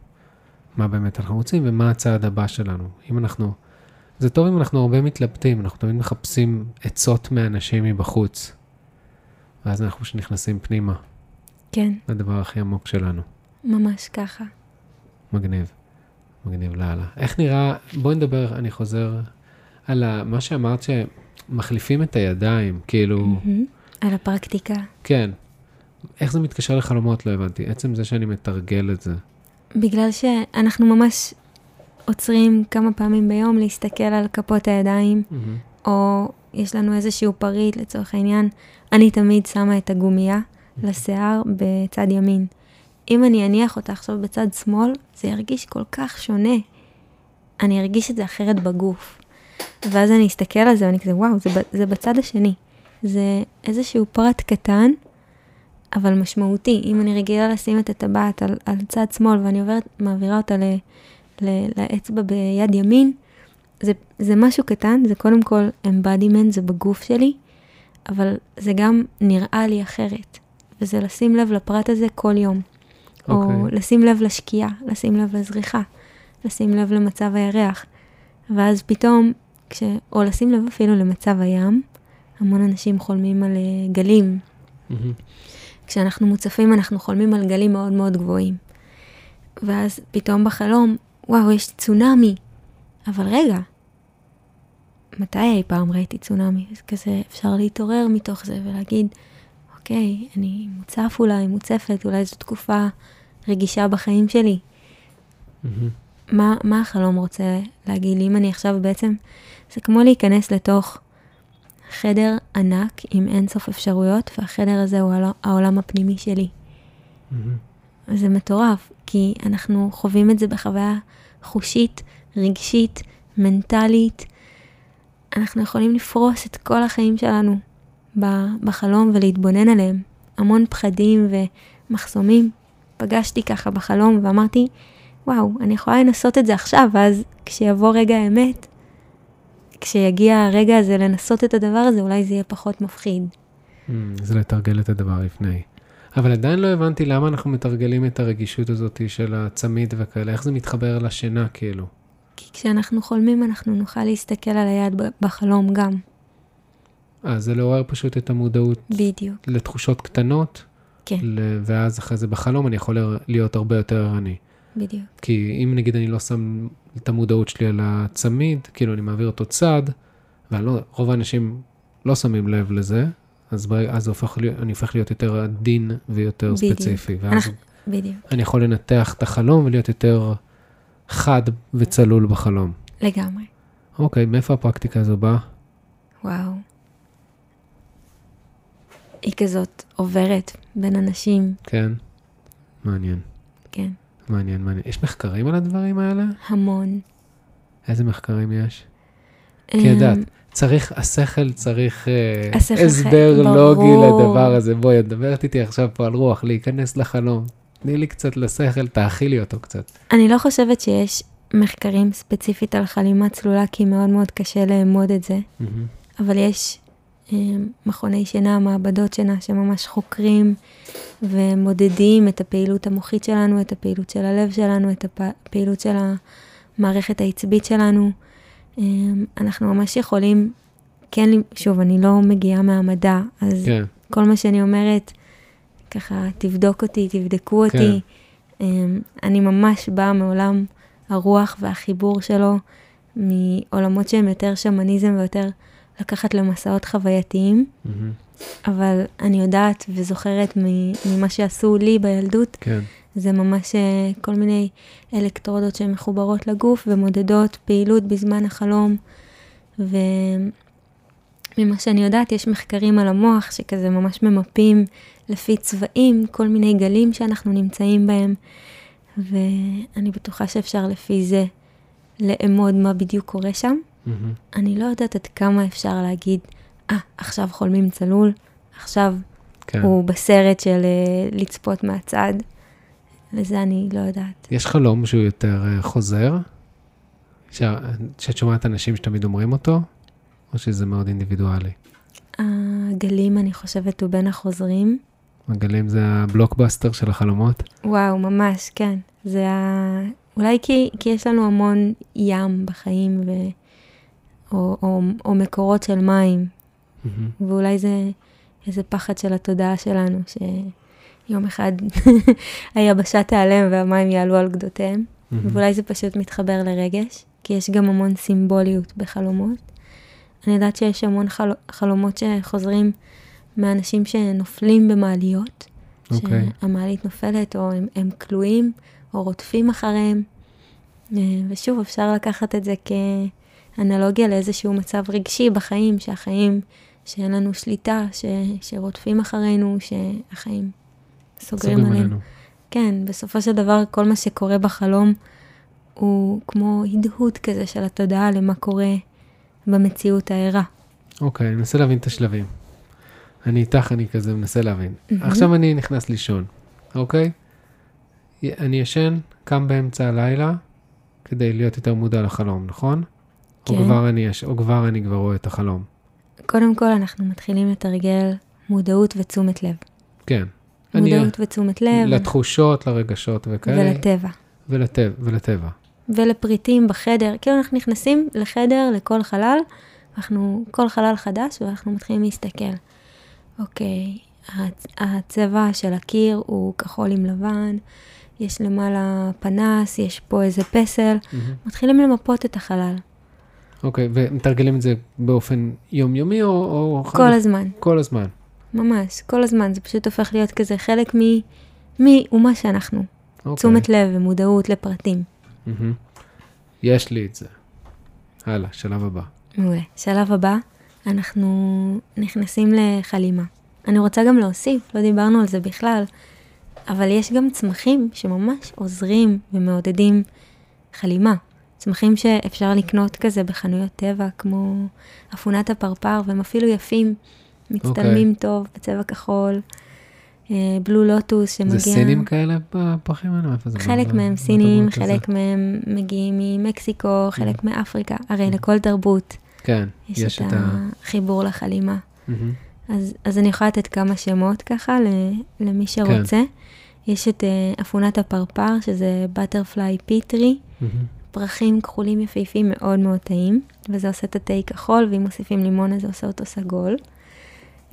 מה באמת אנחנו רוצים ומה הצעד הבא שלנו. אם אנחנו, זה טוב אם אנחנו הרבה מתלבטים, אנחנו תמיד מחפשים עצות מאנשים מבחוץ. ואז אנחנו פשוט נכנסים פנימה, כן, לדבר הכי עמוק שלנו. ממש ככה. מגניב. מגניב לאללה. איך נראה, בואי נדבר, אני חוזר על מה שאמרת שמחליפים את הידיים, כאילו. על הפרקטיקה. כן. איך זה מתקשר לחלומות? לא הבנתי. עצם זה שאני מתרגל את זה. בגלל שאנחנו ממש עוצרים כמה פעמים ביום להסתכל על כפות הידיים, או יש לנו איזשהו פריט לצורך העניין, אני תמיד שמה את הגומייה לשיער בצד ימין. אם אני אניח אותה עכשיו בצד שמאל, זה ירגיש כל כך שונה. אני ארגיש את זה אחרת בגוף. ואז אני אסתכל על זה ואני כזה, וואו, זה, זה בצד השני. זה איזשהו פרט קטן, אבל משמעותי. אם אני רגילה לשים את הטבעת על, על צד שמאל ואני עוברת, מעבירה אותה ל, ל, לאצבע ביד ימין, זה, זה משהו קטן, זה קודם כל embodiment, זה בגוף שלי, אבל זה גם נראה לי אחרת. וזה לשים לב לפרט הזה כל יום. או אוקיי. לשים לב לשקיעה, לשים לב לזריחה, לשים לב למצב הירח. ואז פתאום, כש... או לשים לב אפילו למצב הים, המון אנשים חולמים על אה, גלים. כשאנחנו מוצפים אנחנו חולמים על גלים מאוד מאוד גבוהים. ואז פתאום בחלום, וואו, יש צונאמי. אבל רגע, מתי אי פעם ראיתי צונאמי? אז כזה אפשר להתעורר מתוך זה ולהגיד, אוקיי, אני מוצף אולי, מוצפת, אולי זו תקופה רגישה בחיים שלי. מהמם. מה, מה החלום רוצה להגיד לי? אם אני עכשיו בעצם, זה כמו להיכנס לתוך חדר ענק עם אינסוף אפשרויות, והחדר הזה הוא העול- העולם הפנימי שלי. זה מטורף, כי אנחנו חווים את זה בחוויה חושית, רגשית, מנטלית. אנחנו יכולים לפרוס את כל החיים שלנו בחלום ולהתבונן עליהם. המון פחדים ומחסומים. פגשתי ככה בחלום ואמרתי, וואו, אני יכולה לנסות את זה עכשיו, ואז כשיבוא רגע האמת, כשיגיע הרגע הזה לנסות את הדבר הזה, אולי זה יהיה פחות מפחיד. מהמם. זה לתרגל את הדבר לפני. אבל עדיין לא הבנתי למה אנחנו מתרגלים את הרגישות הזאת של הצמיד וכאלה, איך זה מתחבר לשינה כאילו. כי כשאנחנו חולמים אנחנו נוכל להסתכל על היד בחלום גם. אז זה לעורר פשוט את המודעות בדיוק, לתחושות קטנות, כן, ל- ואז אחרי זה בחלום אני יכול להיות הרבה יותר ערני. בדיוק. כי אם נגיד אני לא שם את המודעות שלי על הצמיד, כאילו אני מעביר אותו צד, ורוב האנשים לא שמים לב לזה, אז, אז הופך להיות, אני הופך להיות יותר עדין ויותר בדיוק. ספציפי. ואז בדיוק, אני יכול לנתח את החלום ולהיות יותר חד וצלול בחלום. לגמרי. אוקיי, מאיפה הפרקטיקה הזו באה? וואו. היא כזאת עוברת בין אנשים, כן? מעניין, כן, מעניין, מעניין. יש מחקרים על הדברים האלה? המון. איזה מחקרים יש? כי יודעת, צריך, השכל צריך אה, השכל הסבר חי- לוגי ברור. לדבר הזה. בואי, את מדברת איתי עכשיו פה על רוח, להיכנס לחלום. תני לי קצת לשכל, תאכילי אותו קצת. אני לא חושבת שיש מחקרים ספציפית על חלימה צלולה, כי מאוד מאוד קשה לאמוד את זה, מהמם. אבל יש מכוני שינה, מעבדות שינה, שממש חוקרים ומודדים את הפעילות המוחית שלנו, את הפעילות של הלב שלנו, את הפעילות של המערכת העצבית שלנו. אה, אנחנו ממש יכולים, כן, שוב, אני לא מגיעה מהמדע, אז כן, כל מה שאני אומרת, ככה, תבדוק אותי, תבדקו כן. אותי. אמ, אני ממש באה מעולם הרוח והחיבור שלו, מעולמות שהם יותר שמניזם ויותר לקחת למסעות חווייתיים, מהמם. אבל אני יודעת וזוכרת ממה שעשו לי בילדות, כן, זה ממש אה, כל מיני אלקטרודות שהן מחוברות לגוף ומודדות פעילות בזמן החלום. וממה שאני יודעת, יש מחקרים על המוח שכזה ממש ממפים לפי צבעים כל מיני גלים שאנחנו נמצאים בהם, ואני בטוחה שאפשר לפי זה לאמוד מה בדיוק קורה שם. מהמם. אני לא יודעת עד כמה אפשר להגיד, אה, עכשיו חולמים צלול, עכשיו כן. הוא בסרט של אה, לצפות מהצד. לזה אני לא יודעת. יש חלום שהוא יותר אה, חוזר? שה- שאת שומעת אנשים שתמיד אומרים אותו? או שזה מאוד אינדיבידואלי? הגלים, אני חושבת, הוא בין החוזרים. הגלים זה הבלוקבאסטר של החלומות? וואו, ממש, כן. זה ה... אולי כי, כי יש לנו המון ים בחיים, ו... או, או, או מקורות של מים, מהמם. ואולי זה איזה פחד של התודעה שלנו, שיום אחד [laughs] היבשה תיעלם והמים יעלו על גדותיהם, מהמם. ואולי זה פשוט מתחבר לרגש, כי יש גם המון סימבוליות בחלומות. אני יודעת שיש המון חל... חלומות שחוזרים מאנשים שנופלים במעליות, אוקיי. שהמעלית נופלת, או הם, הם כלואים, או רודפים אחריהם. אה, ושוב, אפשר לקחת את זה כאנלוגיה לאיזשהו מצב רגשי בחיים, שהחיים, שאין לנו שליטה, ש, שרודפים אחרינו, שהחיים סוגרים, עלינו. עלינו. כן, בסופו של דבר, כל מה שקורה בחלום הוא כמו הדהוד כזה של התודעה למה קורה במציאות הערה. אוקיי, אני מנסה להבין את השלבים. אני איתך, אני כזה מנסה להבין. מהמם. עכשיו אני נכנס לישון, אוקיי? אני ישן, קם באמצע הלילה, כדי להיות יותר מודע לחלום, נכון? או כן. כבר אני, או כבר אני כבר רואה את החלום. קודם כל, אנחנו מתחילים לתרגל מודעות ותשומת לב. כן. אני- מודעות ותשומת לב, לתחושות, לרגשות וכאלה. ולטבע. ולטבע. ולטבע. ולפריטים בחדר. כאילו אנחנו נכנסים לחדר, לכל חלל, אנחנו, כל חלל חדש, ואנחנו מתחילים להסתכל. אוקיי, הצ- הצבע של הקיר הוא כחול עם לבן, יש למעלה פנס, יש פה איזה פסל. מהמם. מתחילים למפות את החלל, אוקיי, ומתרגלים את זה באופן יומיומי או... או כל הזמן, כל הזמן. ממש, כל הזמן. זה פשוט הופך להיות כזה חלק מ... מי ומה שאנחנו. אוקיי. תשומת לב ומודעות לפרטים. מהמם. יש לי את זה. הלאה, שלב הבא. מעולה. שלב הבא, אנחנו נכנסים לחלימה. אני רוצה גם להוסיף, לא דיברנו על זה בכלל, אבל יש גם צמחים שממש עוזרים ומעודדים חלימה. צמחים שאפשר לקנות כזה בחנויות טבע, כמו אפונת הפרפר, והם אפילו יפים, מצטלמים okay. טוב, בצבע כחול. אה, בלו לוטוס שמגיע... זה סינים כאלה בפרחים האלה? מאיפה זה? חלק מה- מהם מה סינים, חלק כזה? מהם מגיעים ממקסיקו, חלק מאפריקה. הרי לכל תרבות כן, יש, יש את. החיבור לחלימה. מהמם. אז, אז אני יכולה לתת כמה שמות ככה למי שרוצה. יש את אה, אפונת הפרפר, שזה בטרפליי פיטרי, מהמם. פרחים כחולים יפהפים מאוד מאוד טעים, וזה עושה את התה כחול, ואם מוסיפים לימון אז זה עושה אותו סגול.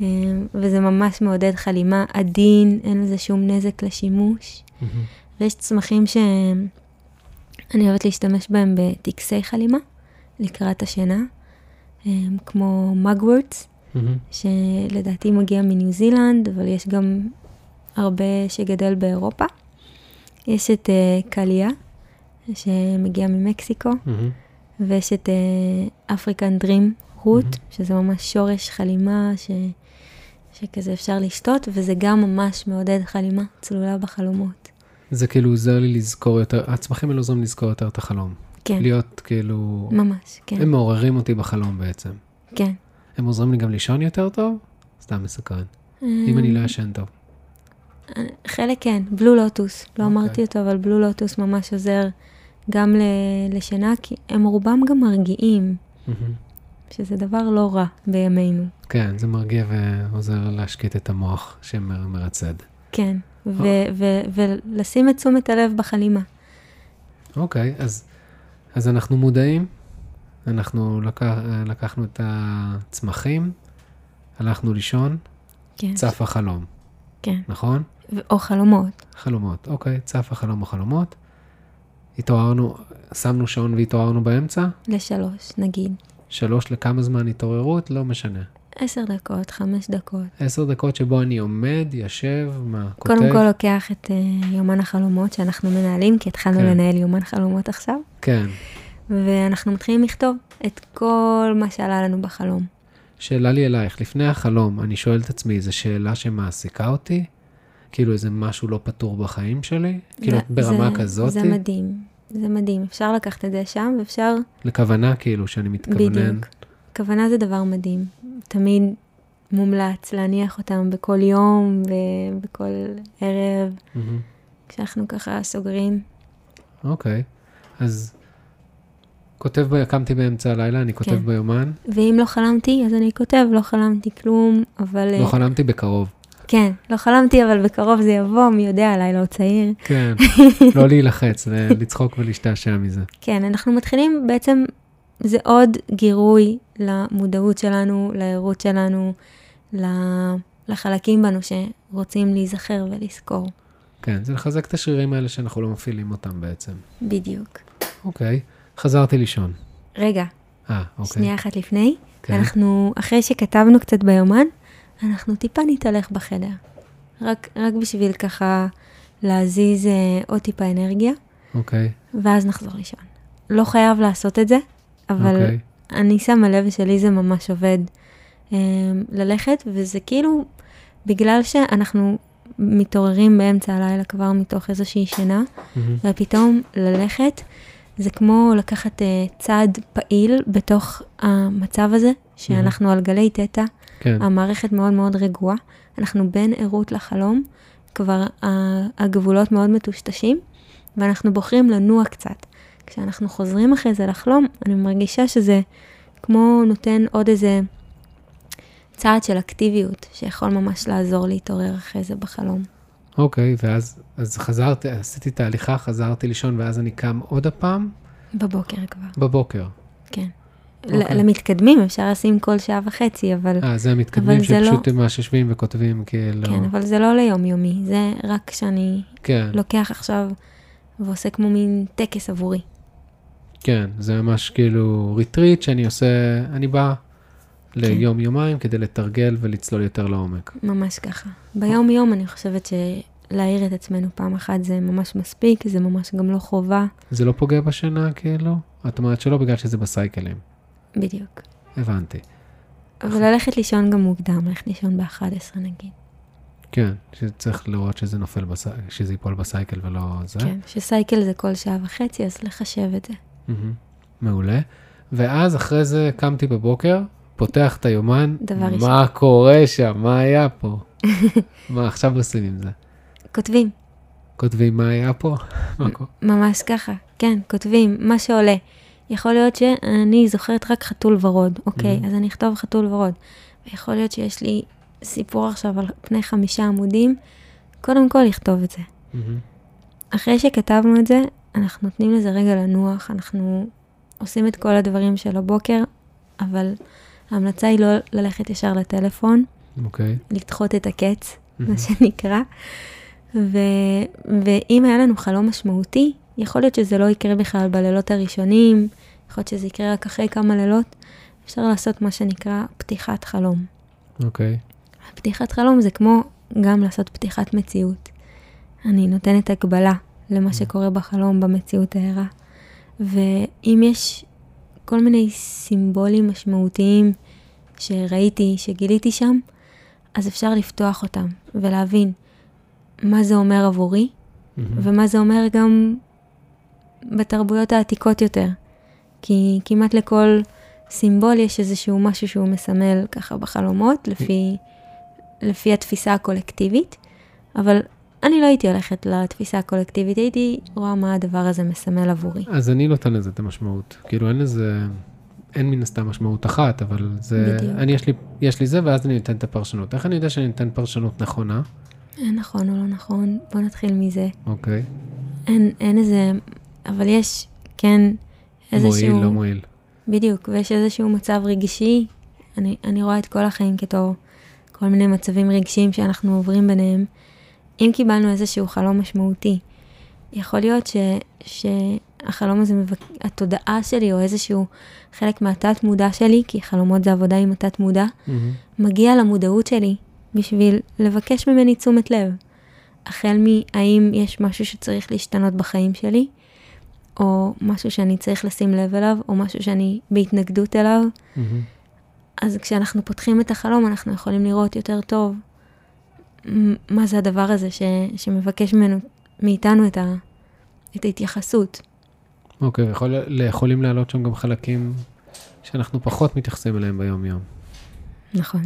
אה, וזה ממש מעודד חלימה עדין, אין לזה שום נזק לשימוש. מהמם. ויש צמחים שאני אוהבת להשתמש בהם בטקסי חלימה, לקראת השינה, אה, כמו מגוורטס, מהמם. שלדעתי מגיע מניו זילנד, אבל יש גם הרבה שגדל באירופה. יש את uh, קליה, שמגיע ממקסיקו, מהמם. ויש את אפריקן דרים רוט. שזה ממש שורש חלימה, ש... שכזה אפשר לשתות, וזה גם ממש מעודד חלימה צלולה בחלומות. זה כאילו עוזר לי לזכור יותר, הצמחים האלה עוזרים לזכור יותר את החלום. כן, להיות כאילו, ממש, כן, הם מעוררים אותי בחלום בעצם. כן. הם עוזרים לי גם לישון יותר טוב? סתם מסקרן. אם אני לא ישן טוב. חלק כן, בלו לוטוס, לא אוקיי. אמרתי אותו, אבל בלו לוטוס ממש עוזר גם ל- לשינה, כי הם רובם גם מרגיעים. שזה דבר לא רע בימינו. כן, זה מרגיע ועוזר להשקיט את המוח שמרצד. כן, ו- ולשים את תשומת הלב בחלימה. אוקיי, אז, אז אנחנו מודעים, אנחנו לקח, לקחנו את הצמחים, הלכנו לישון, כן, צף החלום, כן. נכון? או חלומות. חלומות, אוקיי, צף החלום החלומות. התעוררנו, שמנו שעון והתעוררנו באמצע, לשלוש, נגיד. שלוש לכמה זמן התעוררות, לא משנה. עשר דקות, חמש דקות. עשר דקות שבו אני עומד, יושב, מה, כותב. קודם כל לוקח את uh, יומן החלומות שאנחנו מנהלים, כי התחלנו כן. לנהל יומן חלומות עכשיו, כן. ואנחנו מתחילים לכתוב את כל מה שעלה לנו בחלום. שאלה לי אלייך, לפני החלום, אני שואל את עצמי, זו שאלה שמעסיקה אותי? כאילו איזה משהו לא פתור בחיים שלי? כאילו זה- ברמה זה- כזאת? זה מדהים, זה מדהים. אפשר לקחת את זה שם, ואפשר לכוונה כאילו, שאני מתכוונן. בדיוק. כוונה זה דבר מדהים. תמיד מומלץ להניח אותם בכל יום ובכל ערב, מהמם. כשאנחנו ככה סוגרים. אוקיי, אז כותב, ב- קמתי באמצע הלילה, אני כותב כן. ביומן, ואם לא חלמתי, אז אני כותב, לא חלמתי כלום, אבל... לא אה, חלמתי בקרוב. כן, לא חלמתי, אבל בקרוב זה יבוא, מי יודע, לילה עוד צעיר. כן, [laughs] לא להילחץ, לצחוק ולהשתעשע מזה. כן, אנחנו מתחילים בעצם, זה עוד גירוי למודעות שלנו, לערות שלנו, לחלקים בנו שרוצים להיזכר ולזכור. כן, זה לחזק את השרירים האלה שאנחנו לא מפעילים אותם בעצם. בדיוק. אוקיי, חזרתי לישון. רגע, אה, אוקיי. שנייה אחת לפני. כן. אנחנו, אחרי שכתבנו קצת ביומן, אנחנו טיפה נתהלך בחדר. רק, רק בשביל ככה להזיז אה, עוד טיפה אנרגיה, אוקיי, ואז נחזור לישון. לא חייב לעשות את זה, אבל אוקיי. אני שמה לב שלי זה ממש עובד אה, ללכת, וזה כאילו, בגלל שאנחנו מתעוררים באמצע הלילה כבר מתוך איזושהי שינה, מהמם. ופתאום ללכת, זה כמו לקחת אה, צעד פעיל בתוך המצב הזה, שאנחנו על גלי תטא, כן, המערכת מאוד מאוד רגועה, אנחנו בין ערות לחלום, כבר הגבולות מאוד מטושטשים, ואנחנו בוחרים לנוע קצת. כשאנחנו חוזרים אחרי זה לחלום, אני מרגישה שזה כמו נותן עוד איזה צעד של אקטיביות, שיכול ממש לעזור להתעורר אחרי זה בחלום. אוקיי, ואז אז חזרתי, עשיתי את ההליכה, חזרתי לישון, ואז אני קם עוד הפעם בבוקר כבר, בבוקר. כן. אוקיי. ל- למתקדמים אפשר לשים כל שעה וחצי, אבל, אה, זה המתקדמים לא- שפשוט ממש יושבים וכותבים, כאילו... כן, אבל זה לא ליומיומי, זה רק כשאני כן, לוקח עכשיו ועושה כמו מין טקס עבורי. כן, זה ממש כאילו ריטריט שאני עושה, אני בא כן. ליום-יומיים כדי לתרגל ולצלול יותר לעומק. ממש ככה. ביום-יום אני חושבת שלהעיר את עצמנו פעם אחת זה ממש מספיק, זה ממש גם לא חובה. זה לא פוגע בשינה, כאילו? את אומרת שלא בגלל שזה בסייקלים. בדיוק. הבנתי. אבל ללכת לישון גם מוקדם, ללכת לישון ב-11 נגיד. כן, שצריך לראות שזה נופל, בסי... שזה ייפול בסייקל ולא זה. כן, שסייקל זה כל שעה וחצי, אז לחשב את זה. מעולה. ואז אחרי זה קמתי בבוקר, פותח את היומן, דבר ראשון. מה קורה שם? מה היה פה? [laughs] מה עכשיו עושים עם זה? כותבים, כותבים מה היה פה? ממש ככה. כן, כותבים, מה שעולה. יכול להיות שאני זוכרת רק חתול ורוד, אוקיי, Mhm. אז אני אכתוב חתול ורוד. ויכול להיות שיש לי סיפור עכשיו על פני חמישה עמודים, קודם כל לכתוב את זה. מהמם. אחרי שכתבנו את זה, אנחנו נותנים לזה רגע לנוח, אנחנו עושים את כל הדברים של הבוקר, אבל ההמלצה היא לא ללכת ישר לטלפון, אוקיי. לדחות את הקץ, מה מהמם. שנקרא. ו... ואם היה לנו חלום משמעותי, יכול להיות שזה לא יקרה בכלל בלילות הראשונים, יכול להיות שזה יקרה רק אחרי כמה לילות. אפשר לעשות מה שנקרא פתיחת חלום. אוקיי. פתיחת חלום זה כמו גם לעשות פתיחת מציאות. אני נותנת הגבלה למה שקורה בחלום במציאות הערה. ואם יש כל מיני סימבולים משמעותיים שראיתי, שגיליתי שם, אז אפשר לפתוח אותם ולהבין מה זה אומר עבורי, מהמם. ומה זה אומר גם בתרבויות העתיקות יותר. כי כמעט לכל סימבול יש איזשהו משהו שהוא מסמל ככה בחלומות, לפי, לפי התפיסה הקולקטיבית, אבל אני לא הייתי הולכת לתפיסה הקולקטיבית, הייתי רואה מה הדבר הזה מסמל עבורי. אז אני נותן לזה את המשמעות. כאילו אין לזה, אין מן הסתם משמעות אחת, אבל זה, בדיוק. אני יש לי, יש לי זה ואז אני אתן את הפרשנות. איך אני יודע שאני אתן פרשנות נכונה? אין נכון או לא נכון, בוא נתחיל מזה. אוקיי. אין, אין איזה, אבל יש, כן, איזשהו... מועיל, לא מועיל. בדיוק, ויש איזשהו מצב רגשי, אני, אני רואה את כל החיים כתור כל מיני מצבים רגשיים שאנחנו עוברים ביניהם. אם קיבלנו איזשהו חלום משמעותי, יכול להיות ש, שהחלום הזה, מבק... התודעה שלי או איזשהו חלק מהתת מודע שלי, כי חלומות זה עבודה עם התת מודע, מהמם. מגיע למודעות שלי בשביל לבקש ממני תשומת לב. החל מהאם יש משהו שצריך להשתנות בחיים שלי, או משהו שאני צריך לשים לב אליו, או משהו שאני בהתנגדות אליו, מהמם. אז כשאנחנו פותחים את החלום, אנחנו יכולים לראות יותר טוב מה זה הדבר הזה ש, שמבקש ממנו, מאיתנו את, ה, את ההתייחסות. אוקיי, ויכול, יכולים לעלות שם גם חלקים שאנחנו פחות מתייחסים אליהם ביום-יום, נכון.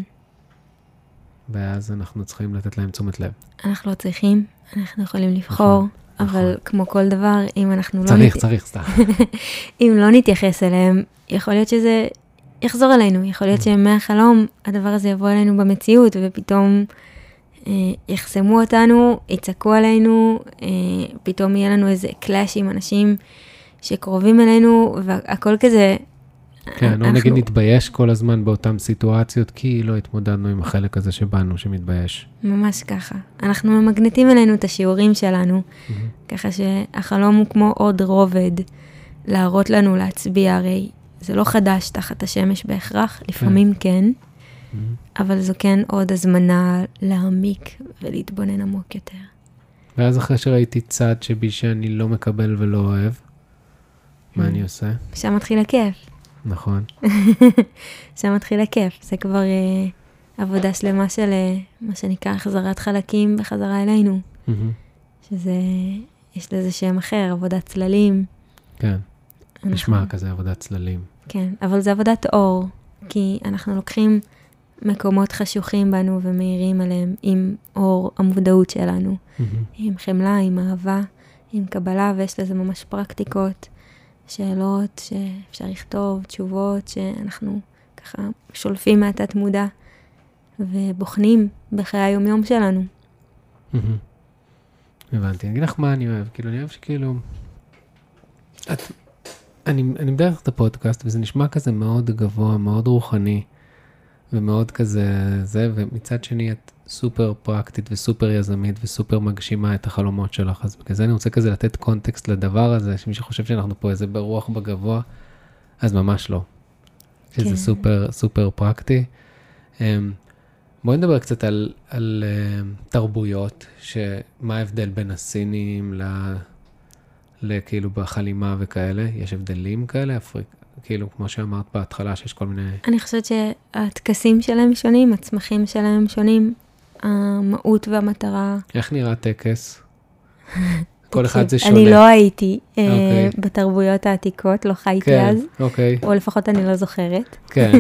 ואז אנחנו צריכים לתת להם תשומת לב. אנחנו לא צריכים, אנחנו יכולים לבחור, נכון, אבל נכון. כמו כל דבר, אם אנחנו לא... צריך, צריך, סתם. [laughs] אם לא נתייחס אליהם, יכול להיות שזה יחזור אלינו, יכול להיות שמהחלום הדבר הזה יבוא אלינו במציאות, ופתאום אה, יחסמו אותנו, יצעקו עלינו, אה, פתאום יהיה לנו איזה קלאש עם אנשים שקרובים אלינו, והכל כזה כן, או אנחנו- נגיד נתבייש כל הזמן באותן סיטואציות, כי לא התמודדנו עם החלק הזה שבנו, שמתבייש. ממש ככה. אנחנו ממגנטים אלינו את השיעורים שלנו, ככה שהחלום הוא כמו עוד רובד, להראות לנו להצביע, הרי זה לא חדש תחת השמש בהכרח, לפעמים כן, אבל זו כן עוד הזמנה להעמיק ולהתבונן עמוק יותר. ואז אחרי שראיתי צד שבי שאני לא מקבל ולא אוהב, מה. אני עושה? שם מתחיל הכיף, נכון. [laughs] שם מתחיל הכיף. זה כבר אה, עבודה שלמה של אה, מה שנקרא החזרת חלקים בחזרה אלינו, מהמם. שזה, יש לזה שם אחר, עבודת צללים. כן, אנחנו- נשמע כזה עבודת צללים. כן, אבל זה עבודת אור, כי אנחנו לוקחים מקומות חשוכים בנו ומאירים עליהם עם אור המודעות שלנו, מהמם. עם חמלה, עם אהבה, עם קבלה, ויש לזה ממש פרקטיקות, שאלות שאפשר לכתוב, תשובות שאנחנו ככה שולפים מהתת מודע ובוחנים בחיי היומיום שלנו. הבנתי. אני אגיד לך מה אני אוהב. כאילו, אני אוהב שכאילו... את... אני, אני מדרך את הפודקאסט, וזה נשמע כזה מאוד גבוה, מאוד רוחני, ומאוד כזה זה, ומצד שני את סופר פרקטית וסופר יזמית וסופר מגשימה את החלומות שלך, אז בגלל זה אני רוצה כזה לתת קונטקסט לדבר הזה, שמי שחושב שאנחנו פה איזה ברוח בגבוה, אז ממש לא. שזה כן. סופר סופר פרקטי. אמ, בואי נדבר קצת על, על uh, תרבויות, שמה ההבדל בין הסינים ל... לכאילו בחלימה וכאלה? יש הבדלים כאלה? אפריק... כאילו, כמו שאמרת בהתחלה, שיש כל מיני... אני חושבת שהטקסים שלהם שונים, הצמחים שלהם שונים, המהות והמטרה איך נראה טקס? [laughs] כל אחד זה שונה. אני לא הייתי אה, אוקיי. בתרבויות העתיקות, לא חייתי כן, אז, אוקיי, או לפחות אני לא זוכרת, כן.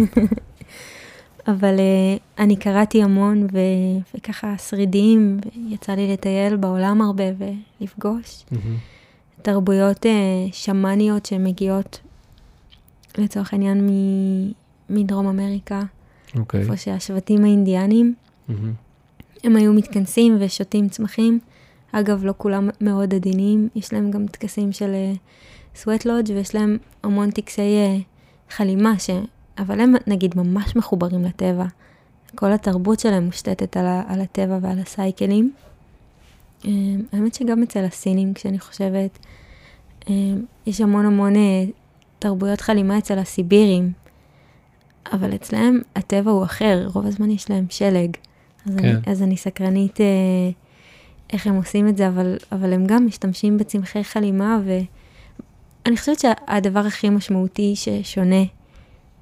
[laughs] אבל אה, אני קראתי המון, ו- וככה שרידים, ויצא לי לטייל בעולם הרבה ולפגוש תרבויות אה, שמאניות שמגיעות, לצורך העניין, מ- מדרום אמריקה, אוקיי. איפה שהשבטים האינדיאנים, מהמם, הם היו מתכנסים ושותים צמחים. אגב, לא כולם מאוד עדינים, יש להם גם טקסים של סווט לודג' ויש להם המון טקסי אה, חלימה, ש... אבל הם נגיד ממש מחוברים לטבע. כל התרבות שלהם מושתתת על, ה... על הטבע ועל הסייקלים. אה, האמת שגם אצל הסינים, כשאני חושבת, אה, יש המון המון אה, תרבויות חלימה אצל הסיבירים, אבל אצלהם הטבע הוא אחר, רוב הזמן יש להם שלג. אז, כן. אני, אז אני סקרנית אה, איך הם עושים את זה, אבל, אבל הם גם משתמשים בצמחי חלימה, ואני חושבת שהדבר הכי משמעותי ששונה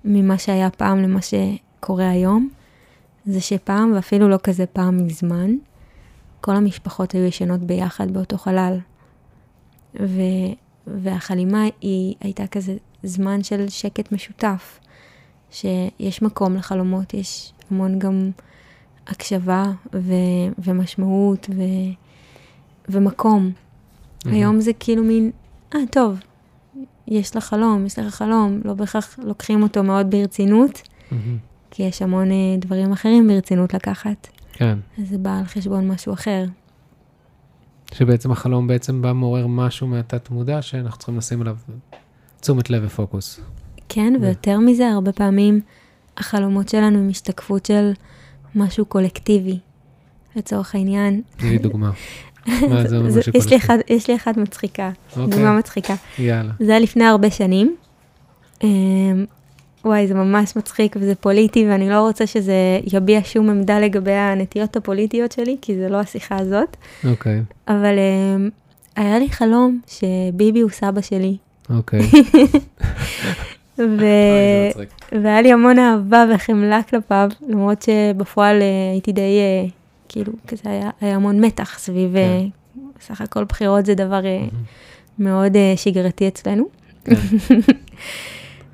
ממה שהיה פעם למה שקורה היום, זה שפעם, ואפילו לא כזה פעם מזמן, כל המשפחות היו ישנות ביחד באותו חלל. ו, והחלימה היא הייתה כזה זמן של שקט משותף, שיש מקום לחלומות, יש המון גם הקשבה ו, ומשמעות ו, ומקום. מהמם. היום זה כאילו מין, אה, טוב, יש לך חלום, יש לך חלום, לא בהכרח לוקחים אותו מאוד ברצינות, מהמם. כי יש המון אה, דברים אחרים ברצינות לקחת, כן. אז זה בא על חשבון משהו אחר. שבעצם החלום בעצם בא מעורר משהו מהתת מודע שאנחנו צריכים לשים עליו תשומת לב ופוקוס. כן, ויותר מזה, הרבה פעמים החלומות שלנו הם השתקפות של משהו קולקטיבי. לצורך העניין, תני דוגמה. [laughs] מה זה אומר זה- משהו יש לי קולקטיבי? אחד- יש לי אחת מצחיקה, אוקיי. דוגמה מצחיקה. יאללה. זה היה לפני הרבה שנים. אמ, וואי, זה ממש מצחיק וזה פוליטי, ואני לא רוצה שזה יביע שום עמדה לגבי הנטיות הפוליטיות שלי, כי זה לא השיחה הזאת. אוקיי. אבל אמ, היה לי חלום שביבי הוא סבא שלי. אוקיי. [laughs] ו... מצחיק. והיה לי המון אהבה וחמלה כלפיו, למרות שבפועל אה, הייתי די, אה, כאילו, כזה היה, היה המון מתח סביב, אה, סך הכל בחירות זה דבר אה, מאוד אה, שגרתי אצלנו. כן. [laughs]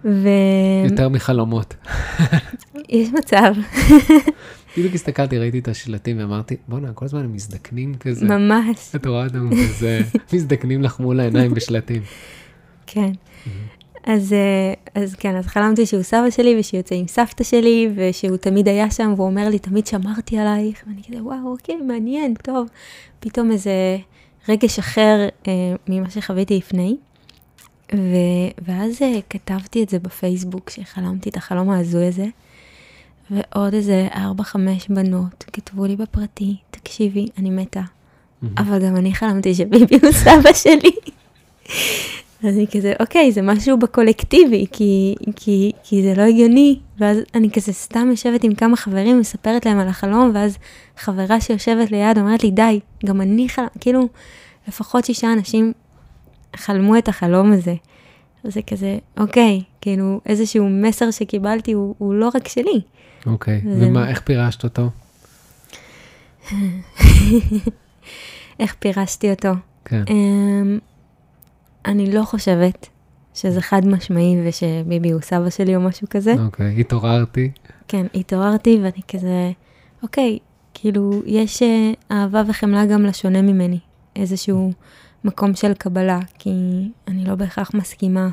ויש יותר מחלומות. [laughs] מצב, [laughs] בדיוק הסתכלתי, ראיתי את השלטים ואמרתי, בואנה, כל הזמן הם מזדקנים כזה. ממש, את רואה אותם כזה, מזדקנים לך מול העיניים בשלטים. כן. אז, אה, אז כן, אז חלמתי שהוא סבא שלי ושהוא יוצא עם סבתא שלי ושהוא תמיד היה שם והוא אומר לי, תמיד שמרתי עלייך, ואני כזה, וואו, אוקיי, מעניין, טוב. פתאום איזה רגש אחר אה, ממה שחוויתי לפני. ו- ואז אה, כתבתי את זה בפייסבוק, שחלמתי את החלום ההזוי הזה, ועוד איזה ארבע, חמש בנות כתבו לי בפרטי, תקשיבי, אני מתה. אבל גם אני חלמתי שביבי הוא סבא שלי. אז אני כזה, אוקיי, זה משהו בקולקטיבי, כי, כי, כי זה לא הגיוני. ואז אני כזה סתם יושבת עם כמה חברים, מספרת להם על החלום, ואז חברה שיושבת ליד אומרת לי, די, גם אני חלם, כאילו, לפחות שישה אנשים חלמו את החלום הזה. אז זה כזה, אוקיי, כאילו, איזשהו מסר שקיבלתי הוא, הוא לא רק שלי. אוקיי, זה- ומה, איך פירשת אותו? [laughs] איך פירשתי אותו. כן. אמ, אני לא חושבת שזה חד משמעי ושביבי הוא סבא שלי או משהו כזה. אוקיי, התעוררתי. כן, התעוררתי ואני כזה, אוקיי, כאילו, יש אה, אהבה וחמלה גם לשונה ממני. איזשהו מקום של קבלה, כי אני לא בהכרח מסכימה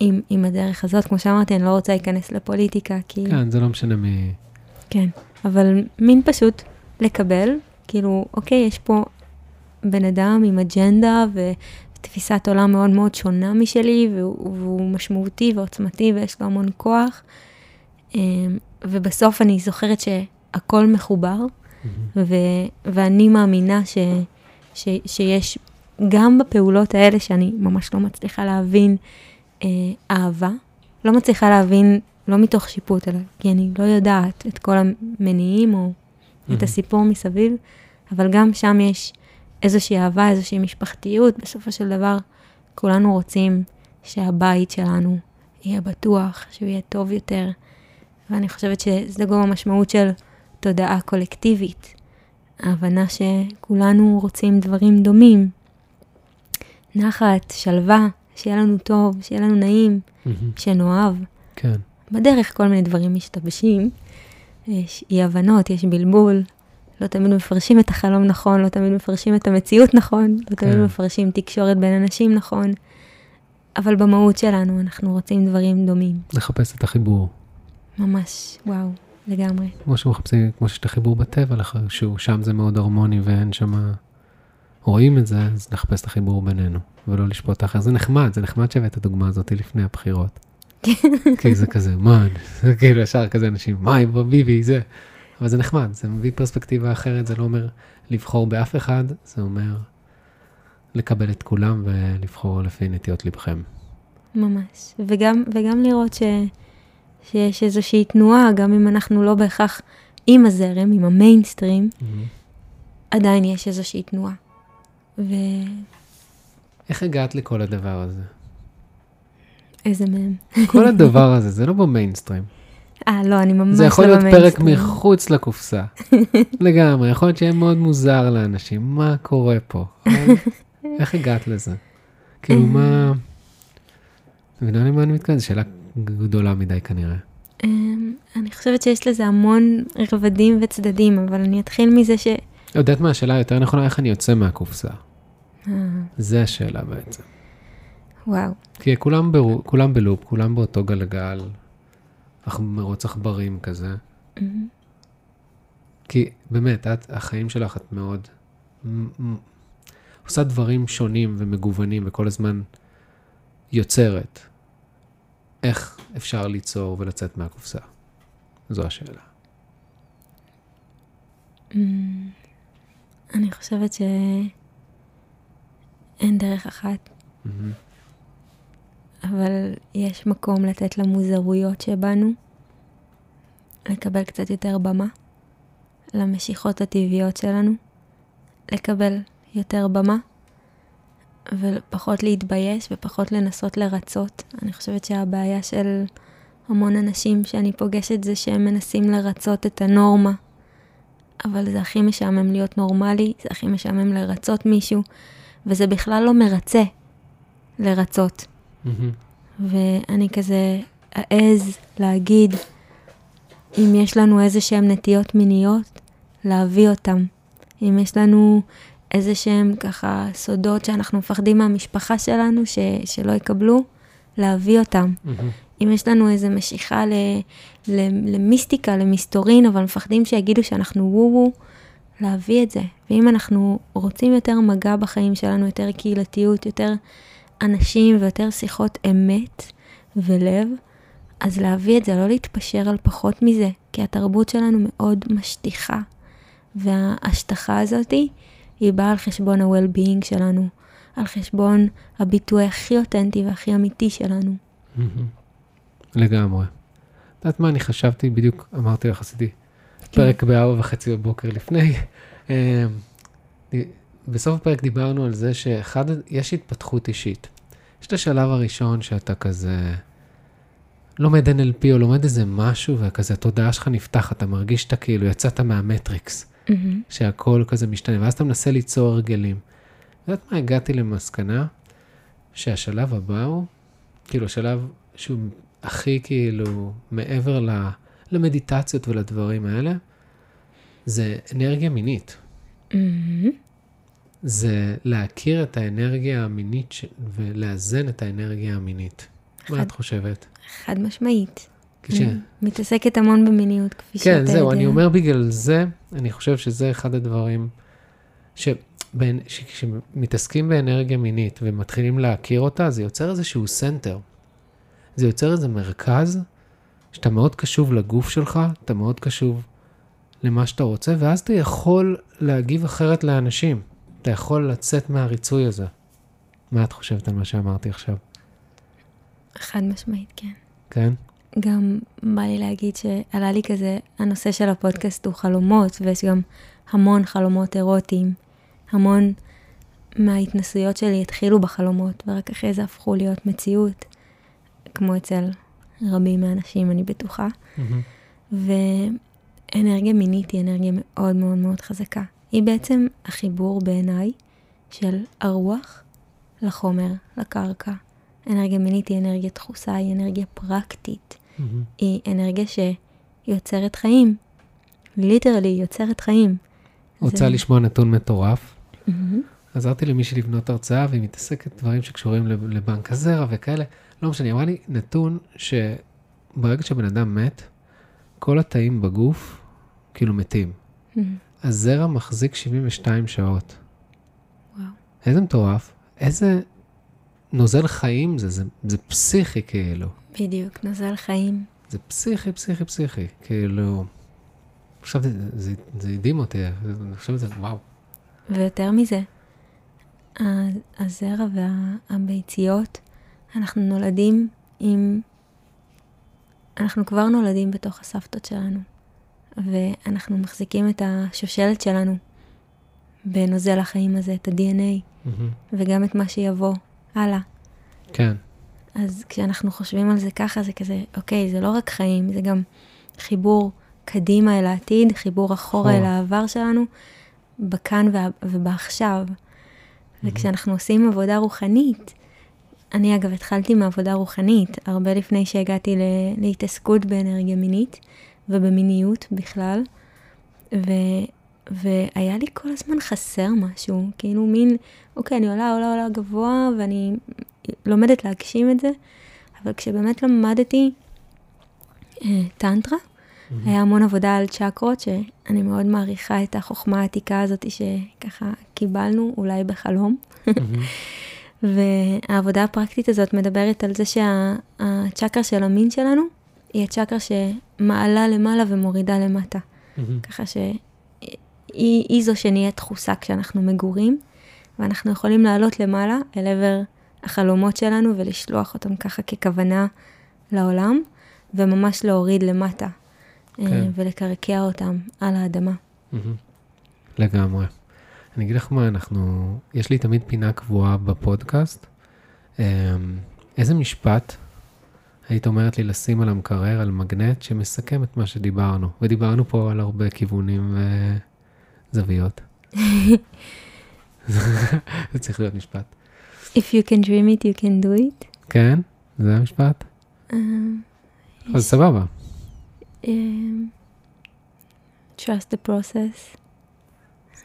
עם, עם הדרך הזאת. כמו שאמרתי, אני לא רוצה להיכנס לפוליטיקה, כי... כן, זה לא משנה מי... כן, אבל מין פשוט לקבל, כאילו, אוקיי, יש פה בן אדם עם אג'נדה ותפיסת עולם מאוד מאוד שונה משלי, והוא, והוא משמעותי ועוצמתי ויש לו המון כוח. אמ, ובסוף אני זוכרת שהכל מחובר, ו, ואני מאמינה ש, ש, שיש גם בפעולות האלה שאני ממש לא מצליחה להבין אה, אהבה, לא מצליחה להבין, לא מתוך שיפוט, אלא כי אני לא יודעת את כל המניעים או את הסיפור מסביב, אבל גם שם יש איזושהי אהבה, איזושהי משפחתיות. בסופו של דבר, כולנו רוצים שהבית שלנו יהיה בטוח, שהוא יהיה טוב יותר, ואני חושבת שזה גם המשמעות של תודעה קולקטיבית. ההבנה שכולנו רוצים דברים דומים. נחת, שלווה, שיהיה לנו טוב, שיהיה לנו נעים, מהמם. שנאהב. כן. בדרך כל מיני דברים משתבשים, יש אי הבנות, יש בלבול, לא תמיד מפרשים את החלום נכון, לא תמיד מפרשים את המציאות נכון, לא תמיד כן. מפרשים תקשורת בין אנשים נכון, אבל במהות שלנו אנחנו רוצים דברים דומים. לחפש את החיבור. ממש, וואו, לגמרי. כמו שמחפשים, כמו שיש את החיבור בטבע, שהוא שם זה מאוד הרמוני ואין שם... רואים את זה, אז לחפש את החיבור בינינו, ולא לשפוט את האחר. זה נחמד, זה נחמד שהבאת את הדוגמה הזאת לפני הבחירות. כי זה כזה, מה, זה כאילו ישר כזה אנשים, מה, ביבי, זה. אבל זה נחמד, זה מביא פרספקטיבה אחרת, זה לא אומר לבחור באף אחד, זה אומר לקבל את כולם ולבחור לפי נטיות לבכם. ממש. וגם, וגם לראות ש, שיש איזושהי תנועה, גם אם אנחנו לא בהכרח עם הזרם, עם המיינסטרים, עדיין יש איזושהי תנועה. ואיזה איך הגעת לכל הדבר הזה? מהם. כל הדבר [laughs] הזה, זה לא במיינסטרים. אה, לא, אני ממש זה יכול לא להיות פרק במיינסטרים. מחוץ לקופסה. [laughs] לגמרי, יכול להיות שיהיה מאוד מוזר לאנשים, מה קורה פה? [laughs] איך הגעת לזה? כאילו, מה... את מבינה למה אני מתכוון? זו שאלה גדולה מדי כנראה. אמ, אני חושבת שיש לזה המון רבדים וצדדים, אבל אני אתחיל מזה ש... יודעת מה, השאלה היותר נכונה, איך אני יוצא מהקופסה? אה, זה השאלה בעצם. וואו. כי כולם, ברו, כולם בלופ, כולם באותו גלגל, מרוץ עכברים כזה. כי באמת, את, החיים שלך, את מאוד עושה דברים שונים ומגוונים וכל הזמן יוצרת. איך אפשר ליצור ולצאת מהקופסה? זו השאלה. אני חושבת שאין דרך אחת, מהמם. אבל יש מקום לתת למוזרויות שבנו, לקבל קצת יותר במה, למשיכות הטבעיות שלנו, לקבל יותר במה, ופחות להתבייש ופחות לנסות לרצות. אני חושבת שהבעיה של המון אנשים שאני פוגשת זה שהם מנסים לרצות את הנורמה. אבל זה הכי משעמם להיות נורמלי, זה הכי משעמם לרצות מישהו, וזה בכלל לא מרצה לרצות. ואני כזה אעז להגיד, אם יש לנו איזה שהן נטיות מיניות, להביא אותם. אם יש לנו איזה שהם ככה סודות שאנחנו מפחדים מהמשפחה שלנו ש, שלא יקבלו, להביא. מהמם. אם יש לנו איזה משיכה ל, ל, למיסטיקה, למסתורין, אבל מפחדים שיגידו שאנחנו וו-וו, להביא את זה. ואם אנחנו רוצים יותר מגע בחיים שלנו, יותר קהילתיות, יותר אנשים ויותר שיחות אמת ולב, אז להביא את זה, לא להתפשר על פחות מזה, כי התרבות שלנו מאוד משטיחה, וההשטחה הזאתי היא באה על חשבון ה-well-being שלנו, על חשבון הביטוי הכי אותנטי והכי אמיתי שלנו. לגמרי. את יודעת מה אני חשבתי? בדיוק אמרתי לך, עשיתי כן. פרק בארבע וחצי בבוקר לפני. בסוף הפרק דיברנו על זה שאחד, יש התפתחות אישית. יש את השלב הראשון שאתה כזה לומד NLP או לומד איזה משהו, וכזה התודעה שלך נפתחת, אתה מרגיש שאתה כאילו יצאת מהמטריקס, mm-hmm. שהכל כזה משתנה, ואז אתה מנסה ליצור הרגלים. יודעת מה, הגעתי למסקנה שהשלב הבא הוא, כאילו, השלב שהוא הכי כאילו מעבר ל, למדיטציות ולדברים האלה, זה אנרגיה מינית. Mm-hmm. זה להכיר את האנרגיה המינית ש... ולאזן את האנרגיה המינית. אחד, מה את חושבת? חד משמעית. כש... מתעסקת המון במיניות, כפי כן, שאתה יודע. כן, זהו, אני אומר בגלל זה, אני חושב שזה אחד הדברים ש... שכשמתעסקים באנרגיה מינית ומתחילים להכיר אותה, זה יוצר איזשהו center. זה יוצר איזה מרכז שאתה מאוד קשוב לגוף שלך, אתה מאוד קשוב למה שאתה רוצה, ואז אתה יכול להגיב אחרת לאנשים. אתה יכול לצאת מהריצוי הזה. מה את חושבת על מה שאמרתי עכשיו? חד משמעית, כן. כן? גם בא לי להגיד שעלה לי כזה, הנושא של הפודקאסט הוא חלומות, ויש גם המון חלומות אירוטיים. המון מההתנסויות שלי התחילו בחלומות, ורק אחרי זה הפכו להיות מציאות, כמו אצל רבים מהאנשים, אני בטוחה. Mm-hmm. ואנרגיה מינית היא אנרגיה מאוד מאוד מאוד חזקה. היא בעצם החיבור בעיניי של הרוח לחומר, לקרקע. אנרגיה מינית היא אנרגיה דחוסה, היא אנרגיה פרקטית. Mm-hmm. היא אנרגיה שיוצרת חיים. ליטרלי יוצרת חיים. רוצה זה... לשמוע נתון מטורף? Mm-hmm. עזרתי למישהי לבנות הרצאה והיא מתעסקת דברים שקשורים לבנק הזרע וכאלה. לא משנה, היא אמרה לי נתון שברגע שבן אדם מת, כל התאים בגוף כאילו מתים. Mm-hmm. הזרע מחזיק 72 שעות. וואו. איזה מטורף. איזה נוזל חיים זה, זה, זה פסיכי כאילו. בדיוק, נוזל חיים. זה פסיכי, פסיכי, פסיכי. כאילו, עכשיו זה, זה הדהים אותי, אני חושב שזה, וואו. ויותר מזה, הזרע והביציות, אנחנו נולדים עם... אנחנו כבר נולדים בתוך הסבתות שלנו. ואנחנו מחזיקים את השושלת שלנו בנוזל החיים הזה, את ה-DNA, mm-hmm. וגם את מה שיבוא הלאה. כן. אז כשאנחנו חושבים על זה ככה, זה כזה, אוקיי, זה לא רק חיים, זה גם חיבור קדימה אל העתיד, חיבור אחורה אל העבר שלנו, בכאן ובעכשיו. Mm-hmm. וכשאנחנו עושים עבודה רוחנית, אני אגב התחלתי מעבודה רוחנית, הרבה לפני שהגעתי להתעסקות באנרגיה מינית, ובמיניות בכלל, ו, והיה לי כל הזמן חסר משהו, כאילו מין, אוקיי, אני עולה, עולה, עולה גבוה, ואני לומדת להגשים את זה, אבל כשבאמת למדתי אה, טנטרה, mm-hmm. היה המון עבודה על צ'קרות, שאני מאוד מעריכה את החוכמה העתיקה הזאת שככה קיבלנו, אולי בחלום. Mm-hmm. [laughs] והעבודה הפרקטית הזאת מדברת על זה שהצ'קרה של המין שלנו היא הצ'קרה שמעלה למעלה ומורידה למטה. Mm-hmm. ככה שהיא זו שנהיה דחוסה כשאנחנו מגורים, ואנחנו יכולים לעלות למעלה אל עבר החלומות שלנו ולשלוח אותם ככה ככוונה לעולם, וממש להוריד למטה, אה, כן. ולקרקע אותם על האדמה. Mm-hmm. לגמרי. אני אגיד לך מה, אנחנו, יש לי תמיד פינה קבועה בפודקאסט. אמ, איזה משפט היית אומרת לי לשים על המקרר, על מגנט, שמסכם את מה שדיברנו. ודיברנו פה על הרבה כיוונים וזוויות. [laughs] זה צריך להיות משפט. If you can dream it, you can do it. כן? זה המשפט? Um, אז סבבה. Um, trust the process.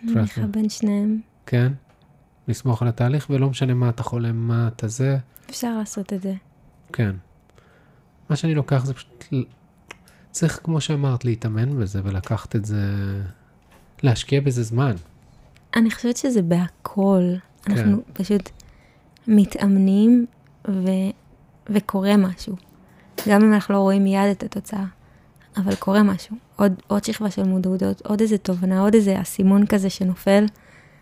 trust בין שניהם. כן? לסמוך על התהליך, ולא משנה מה אתה חולם, מה אתה זה. אפשר לעשות את זה. כן. מה שאני לוקח זה פשוט, צריך, כמו שאמרת, להתאמן בזה ולקחת את זה, להשקיע בזה זמן. אני חושבת שזה בהכל. כן. אנחנו פשוט, מתאמנים ו, וקורה משהו. גם אם אנחנו לא רואים מיד את התוצאה, אבל קורה משהו. עוד, עוד שכבה של מודעות, עוד, איזה תובנה, עוד איזה אסימון כזה שנופל.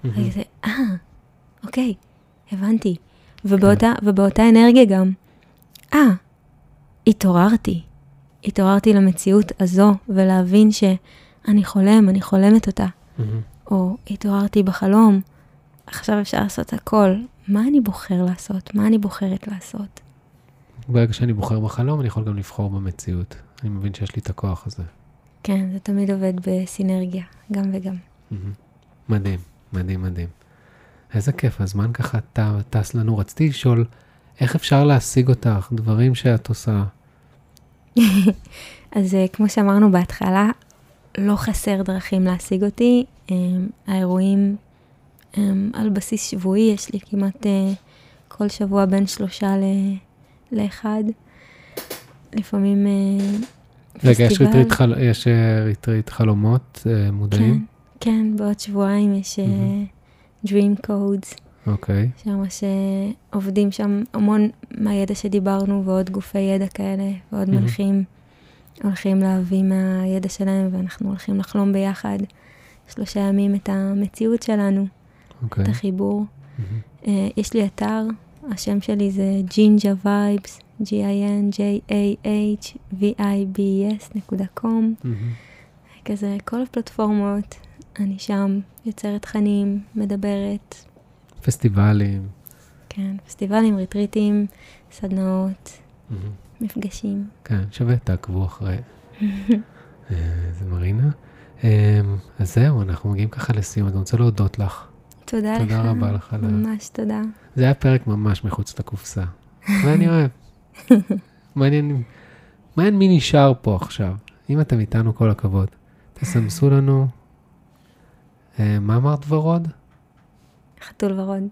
וכזה, אה, אוקיי, הבנתי. ובאותה, ובאותה אנרגיה גם, אה, התעוררתי. התעוררתי למציאות הזו, ולהבין שאני חולם, אני חולמת אותה. מהמם. או התעוררתי בחלום, עכשיו אפשר לעשות הכל. מה אני בוחר לעשות? מה אני בוחרת לעשות? ברגע שאני בוחר בחלום, אני יכול גם לבחור במציאות. אני מבין שיש לי את הכוח הזה. כן, זה תמיד עובד בסינרגיה, גם וגם. מהמם. מדהים, מדהים, מדהים. איזה כיף, הזמן ככה טס לנו. רציתי לשאול, איך אפשר להשיג אותך? דברים שאת עושה. [laughs] אז אה, כמו שאמרנו בהתחלה, לא חסר דרכים להשיג אותי. אה, האירועים הם על בסיס שבועי, יש לי כמעט אה, כל שבוע בין שלושה ל- לאחד. לפעמים אה, רגע, יש. ריטריט, חל... יש אה, ריטריט חלומות אה, כן, מודעים? כן, בעוד שבועיים יש אה, מהמם. Dream Codes. אוקיי. שממש אה, עובדים שם המון מהידע שדיברנו ועוד גופי ידע כאלה ועוד מהמם. מנחים הולכים להביא מהידע שלהם ואנחנו הולכים לחלום ביחד שלושה ימים את המציאות שלנו, אוקיי. את החיבור. מהמם. אה, יש לי אתר, השם שלי זה ג'ינג'ה וייבס, G-I-N-J-A-H-V-I-B-S נקודה קום. כזה כל הפלטפורמות, אני שם, יוצרת תכנים, מדברת, פסטיבלים. כן, פסטיבלים, ריטריטים, סדנאות. מפגשים. כן, שווה, תעקבו אחרי. [laughs] אה, זה מרינה. אה, אז זהו, אנחנו מגיעים ככה לסיום. אני רוצה להודות לך. תודה לך. תודה רבה לך ממש תודה. זה היה פרק ממש מחוץ לקופסה. ואני אוהב. [laughs] מעניין, מעניין מי נשאר פה עכשיו. אם אתם איתנו, כל הכבוד. תסמסו לנו. אה, מה אמרת ורוד? חתול ורוד.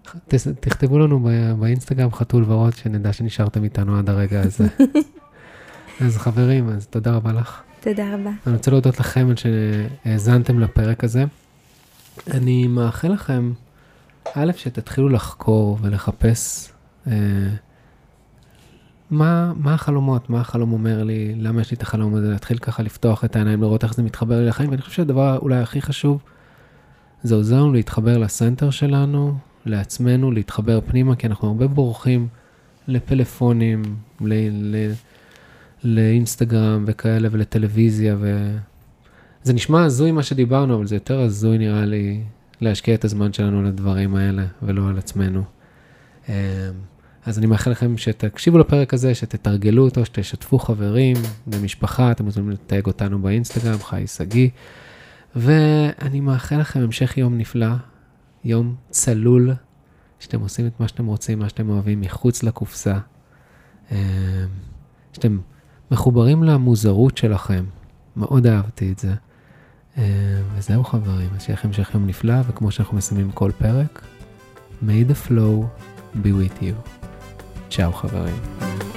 תכתבו לנו באינסטגרם חתול ורוד, שנדע שנשארתם איתנו עד הרגע הזה. [laughs] אז חברים, אז תודה רבה לך. תודה רבה. אני רוצה להודות לכם על שהאזנתם לפרק הזה. אני מאחל לכם, א', שתתחילו לחקור ולחפש אה, מה, מה החלומות, מה החלום אומר לי, למה יש לי את החלום הזה, להתחיל ככה לפתוח את העיניים, לראות איך זה מתחבר לי לחיים, ואני חושב שהדבר אולי הכי חשוב, זה עוזר לנו להתחבר לסנטר שלנו, לעצמנו, להתחבר פנימה, כי אנחנו הרבה בורחים לפלאפונים, ל... ל לאינסטגרם וכאלה ולטלוויזיה ו... זה נשמע הזוי מה שדיברנו, אבל זה יותר הזוי נראה לי להשקיע את הזמן שלנו לדברים האלה ולא על עצמנו. אמ, אז אני מאחל לכם שתקשיבו לפרק הזה, שתתרגלו אותו, שתשתפו חברים ומשפחה, אתם מוזמנים לתייג אותנו באינסטגרם, חי שגיא. ואני מאחל לכם המשך יום נפלא, יום צלול, שאתם עושים את מה שאתם רוצים, מה שאתם אוהבים, מחוץ לקופסה. אמ, שאתם מחוברים למוזרות שלכם. מאוד אהבתי את זה. אה, וזהו חברים, אז שיהיה לכם המשך יום נפלא, וכמו שאנחנו מסיימים כל פרק, may the flow be with you. צ'או חברים.